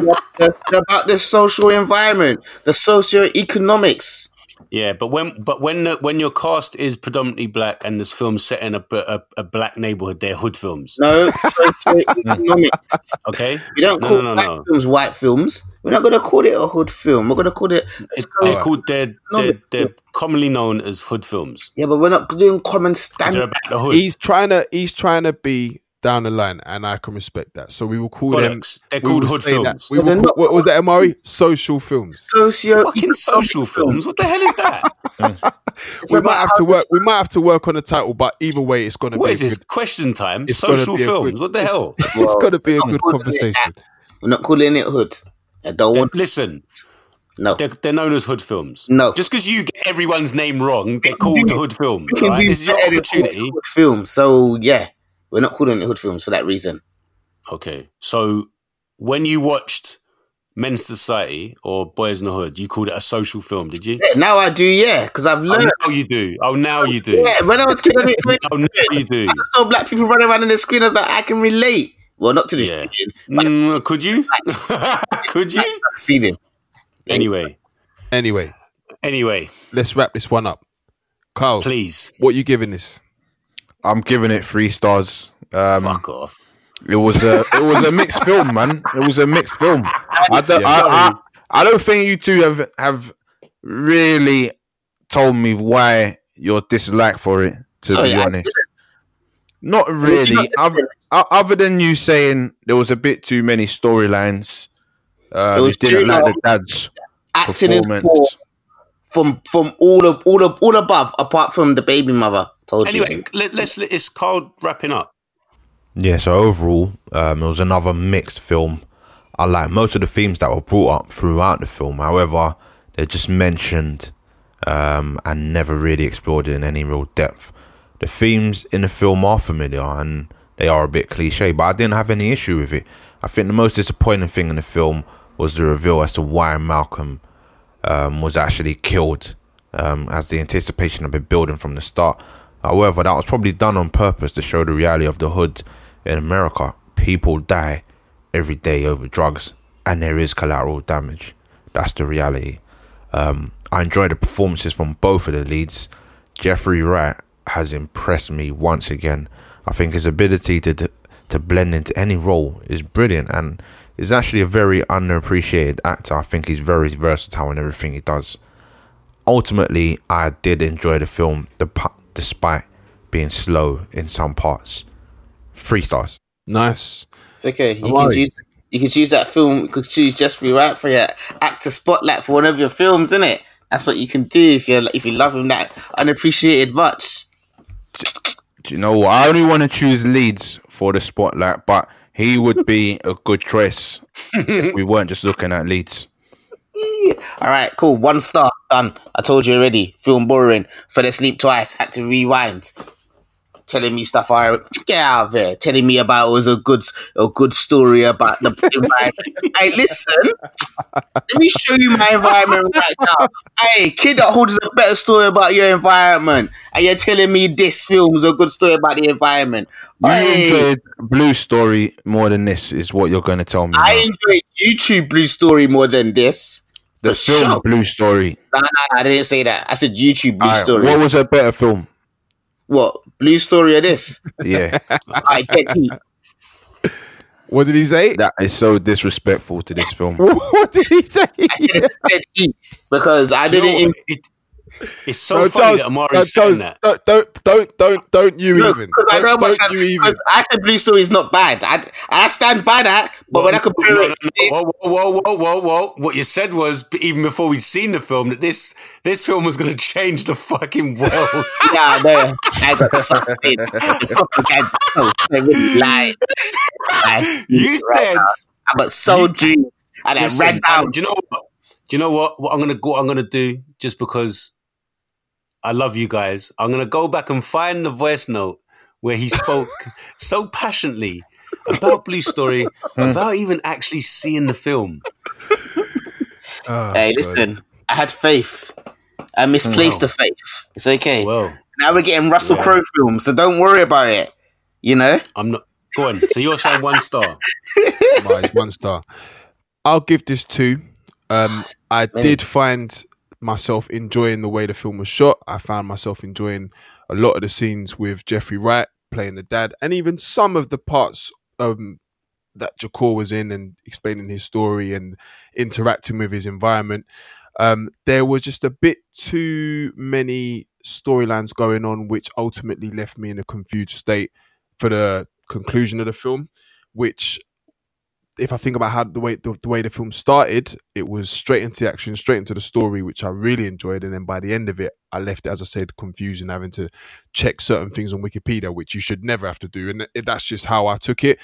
What? It's about the social environment, the socio-economics. Yeah, but when but when the, when your cast is predominantly black and this film's set in a, a, a black neighborhood, they're hood films. No, socio-economics. Okay, We don't No, call no, no, black no. films white films. We're not gonna call it a hood film. We're gonna call it. It's, so- they're called they're, they're they're commonly known as hood films. yeah, but we're not doing common They're standard. about the hood. He's trying to he's trying to be down the line, and I can respect that. So we will call them. They're called hood say that- films. we will call- not- what was that, Amari? Social films. Socio Fucking social films. What the hell is that? we might have to work. We might have to work on the title, but either way, it's going to What be. is a this? good- Question time. It's Social films. good- what the hell? it's going to be a I'm good conversation. We're not calling it hood. I don't want. listen, No, they're, they're known as hood films. No. Just because you get everyone's name wrong, they're called do- hood films. Right? This is your better than calling it opportunity. hood films. So yeah, we're not calling it hood films for that reason. Okay, so when you watched Men's Society or Boyz n the Hood, you called it a social film, did you? Yeah, now I do. Yeah, because I've Oh, learned. now you do. Oh, now you do. Yeah, when I was kid, I didn't. Oh, now you do. I saw black people running around on the screen. I was like, I can relate. Well, not to the Yeah. screen, Mm, could you? could you? I've seen him. Anyway, Anyway, anyway, let's wrap this one up. Carl, please what are you giving this? I'm giving it three stars. Um, fuck off. It was a it was a mixed film, man. It was a mixed film. I don't, Yeah. I, I, I don't think you two have have really told me why your dislike for it. To Sorry, be honest, didn't. really. not Other, other than you saying there was a bit too many storylines. Uh, you didn't like the dad's Acting performance. from from all of all of all above, apart from the baby mother. Told Anyway, you. let, let's it's called wrapping up. Yeah, so overall, um, it was another mixed film. I like most of the themes that were brought up throughout the film. However, they're just mentioned um, and never really explored in any real depth. The themes in the film are familiar and they are a bit cliche, but I didn't have any issue with it. I think the most disappointing thing in the film was the reveal as to why Malcolm um, was actually killed, um, as the anticipation had been building from the start. However, that was probably done on purpose to show the reality of the hood in America. People die every day over drugs, and there is collateral damage. That's the reality. Um, I enjoyed the performances from both of the leads. Jeffrey Wright has impressed me once again. I think his ability to to blend into any role is brilliant, and is actually a very underappreciated actor. I think he's very versatile in everything he does. Ultimately, I did enjoy the film, dep- despite being slow in some parts. Three stars. Nice. It's okay. You Amari. can choose. You can choose that film. You could choose Jeffrey Wright for your actor spotlight for one of your films, isn't it? That's what you can do if you if you love him that unappreciated much. Do you know what? I only want to choose leads for the spotlight, but he would be a good choice if we weren't just looking at leads. All right, cool. One star done. I told you already. Film boring. Fell asleep twice. Had to rewind. Telling me stuff. I get out of there. Telling me about it was a good a good story about the environment. hey, listen. Let me show you my environment right now. Hey, kid that holds a better story about your environment, and you're telling me this film is a good story about the environment. You Hey, enjoyed Blue Story more than this, is what you're going to tell me. I now. enjoyed YouTube Blue Story more than this. The for film sure. Blue Story. Nah, nah, nah, I didn't say that. I said YouTube Blue Alright, Story. what was a better film? What blue story of this? Yeah, I get heat. What did he say? that is so disrespectful to this film. what did he say? I said dead because I Do you know didn't. It- it's so No, funny Charles, that Amari's no, saying Charles, that. Don't, don't, don't, don't, don't you Look, even. because I know Don't, much. don't you even. I said blue story is not bad. I I stand by that. But when I compare No, it, no, no, Whoa, whoa, whoa, whoa, whoa! What you said was even before we'd seen the film that this this film was going to change the fucking world. yeah, no, I got something. The propaganda post, they really lied. Like, you said now, I got soul dreams. And then ran down. and do you know what? Do you know what? What I'm gonna go, I'm gonna do just because I love you guys. I'm gonna go back and find the voice note where he spoke so passionately about Blue Story without even actually seeing the film. Oh, hey, God. listen, I had faith. I misplaced Wow. the faith. It's okay. Well, now we're getting Russell Yeah. Crowe films, so don't worry about it. You know? I'm not. Go on. So you're saying one star? Right, it's one star. I'll give this two. Um, I did find myself enjoying the way the film was shot. I found myself enjoying a lot of the scenes with Jeffrey Wright playing the dad, and even some of the parts um, that Jahkor was in and explaining his story and interacting with his environment. Um, there was just a bit too many storylines going on, which ultimately left me in a confused state for the conclusion of the film. Which, if I think about how the way the, the way the film started, it was straight into the action, straight into the story, which I really enjoyed. And then by the end of it, I left it, as I said, confused and having to check certain things on Wikipedia, which you should never have to do. And that's just how I took it.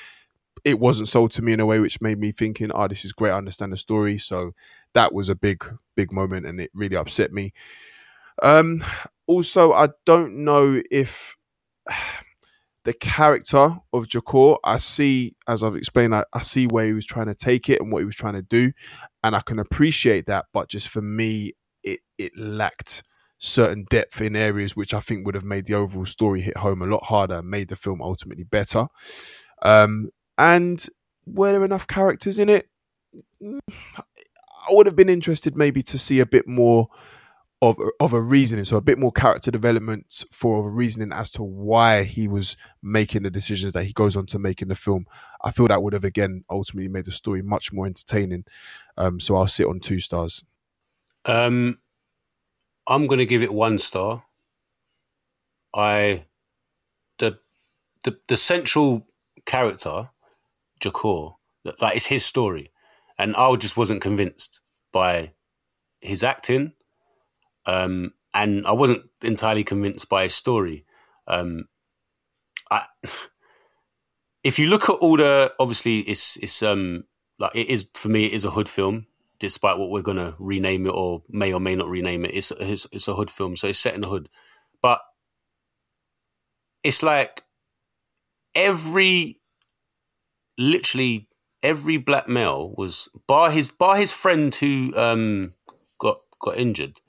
It wasn't sold to me in a way which made me thinking, "Oh, this is great. I understand the story." So that was a big, big moment, and it really upset me. Um, also, I don't know if the character of Jahkor, I see, as I've explained, I, I see where he was trying to take it and what he was trying to do, and I can appreciate that. But just for me, it it lacked certain depth in areas which I think would have made the overall story hit home a lot harder, made the film ultimately better. Um, and were there enough characters in it? Mm, I would have been interested maybe to see a bit more of of a reasoning, so a bit more character development for a reasoning as to why he was making the decisions that he goes on to make in the film. I feel that would have again ultimately made the story much more entertaining. Um, so I'll sit on two stars. Um, I'm going to give it one star. I the the the central character, Jahkor, that it's his story, and I just wasn't convinced by his acting, um, and I wasn't entirely convinced by his story. Um, I, if you look at all the obviously it's it's um like it is for me it is a hood film despite what we're gonna rename it or may or may not rename it it's it's, it's a hood film so it's set in the hood but it's like every literally every black male was bar his bar his friend who um got got injured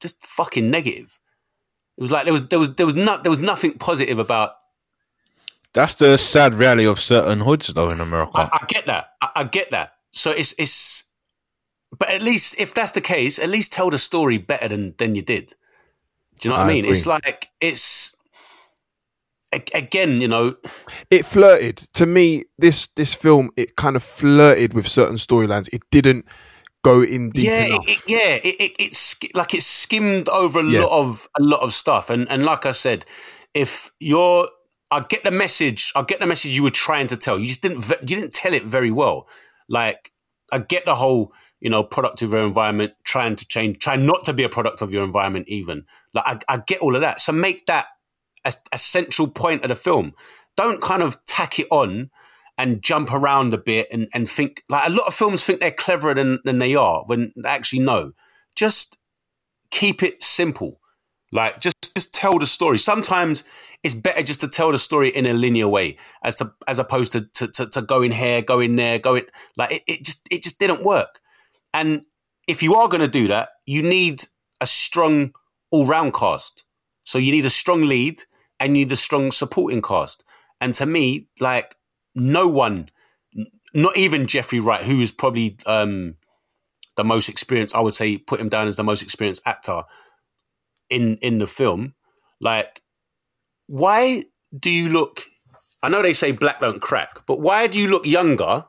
just fucking negative it was like there was there was there was not there was nothing positive about That's the sad reality of certain hoods, though, in America. I, I get that. I, I get that. So it's it's, but at least if that's the case, at least tell the story better than than you did. Do you know what I, I mean? agree. It's like it's again, you know, It flirted to me. This this film it kind of flirted with certain storylines. It didn't go in deep yeah, enough. it, yeah, it, it, it's like it skimmed over a Yeah. lot of a lot of stuff, and and like I said, if you're, I get the message, I get the message you were trying to tell. You just didn't, you didn't tell it very well. Like I get the whole, you know, product of your environment, trying to change, trying not to be a product of your environment, even. Like I, I get all of that. So make that a, a central point of the film. Don't kind of tack it on and jump around a bit and, and think like a lot of films think they're cleverer than, than they are when actually no. Just keep it simple. Like just just tell the story. Sometimes it's better just to tell the story in a linear way as to as opposed to to, to, to going here, going there, going like it, it just it just didn't work. And if you are gonna do that, you need a strong all round cast. So you need a strong lead and you need a strong supporting cast. And to me, like no one, not even Jeffrey Wright, who is probably um, the most experienced, I would say, put him down as the most experienced actor in in the film. Like, why do you look? I know they say black don't crack, but why do you look younger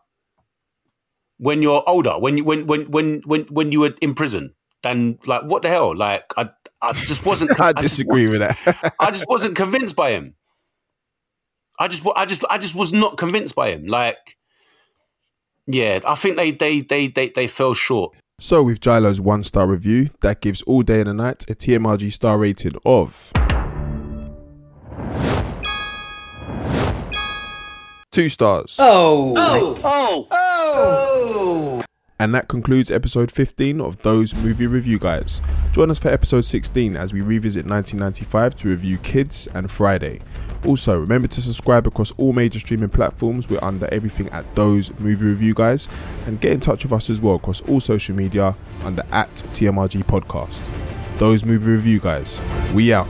when you're older? When you when when when when when you were in prison? Than like what the hell? Like I I just wasn't. I just disagree with that. I just wasn't convinced by him. I just, I just, I just was not convinced by him. Like, yeah, I think they, they, they, they, they fell short. So with Jilo's one star review, that gives All Day and the Night a TMRG star rating of two stars. Oh. Oh. Oh. go! And that concludes episode 15 of Those Movie Review Guys. Join us for episode 16 as we revisit 1995 to review Kids and Friday. Also, remember to subscribe across all major streaming platforms. We're under everything at Those Movie Review Guys. And get in touch with us as well across all social media under at TMRG Podcast. Those Movie Review Guys. We out.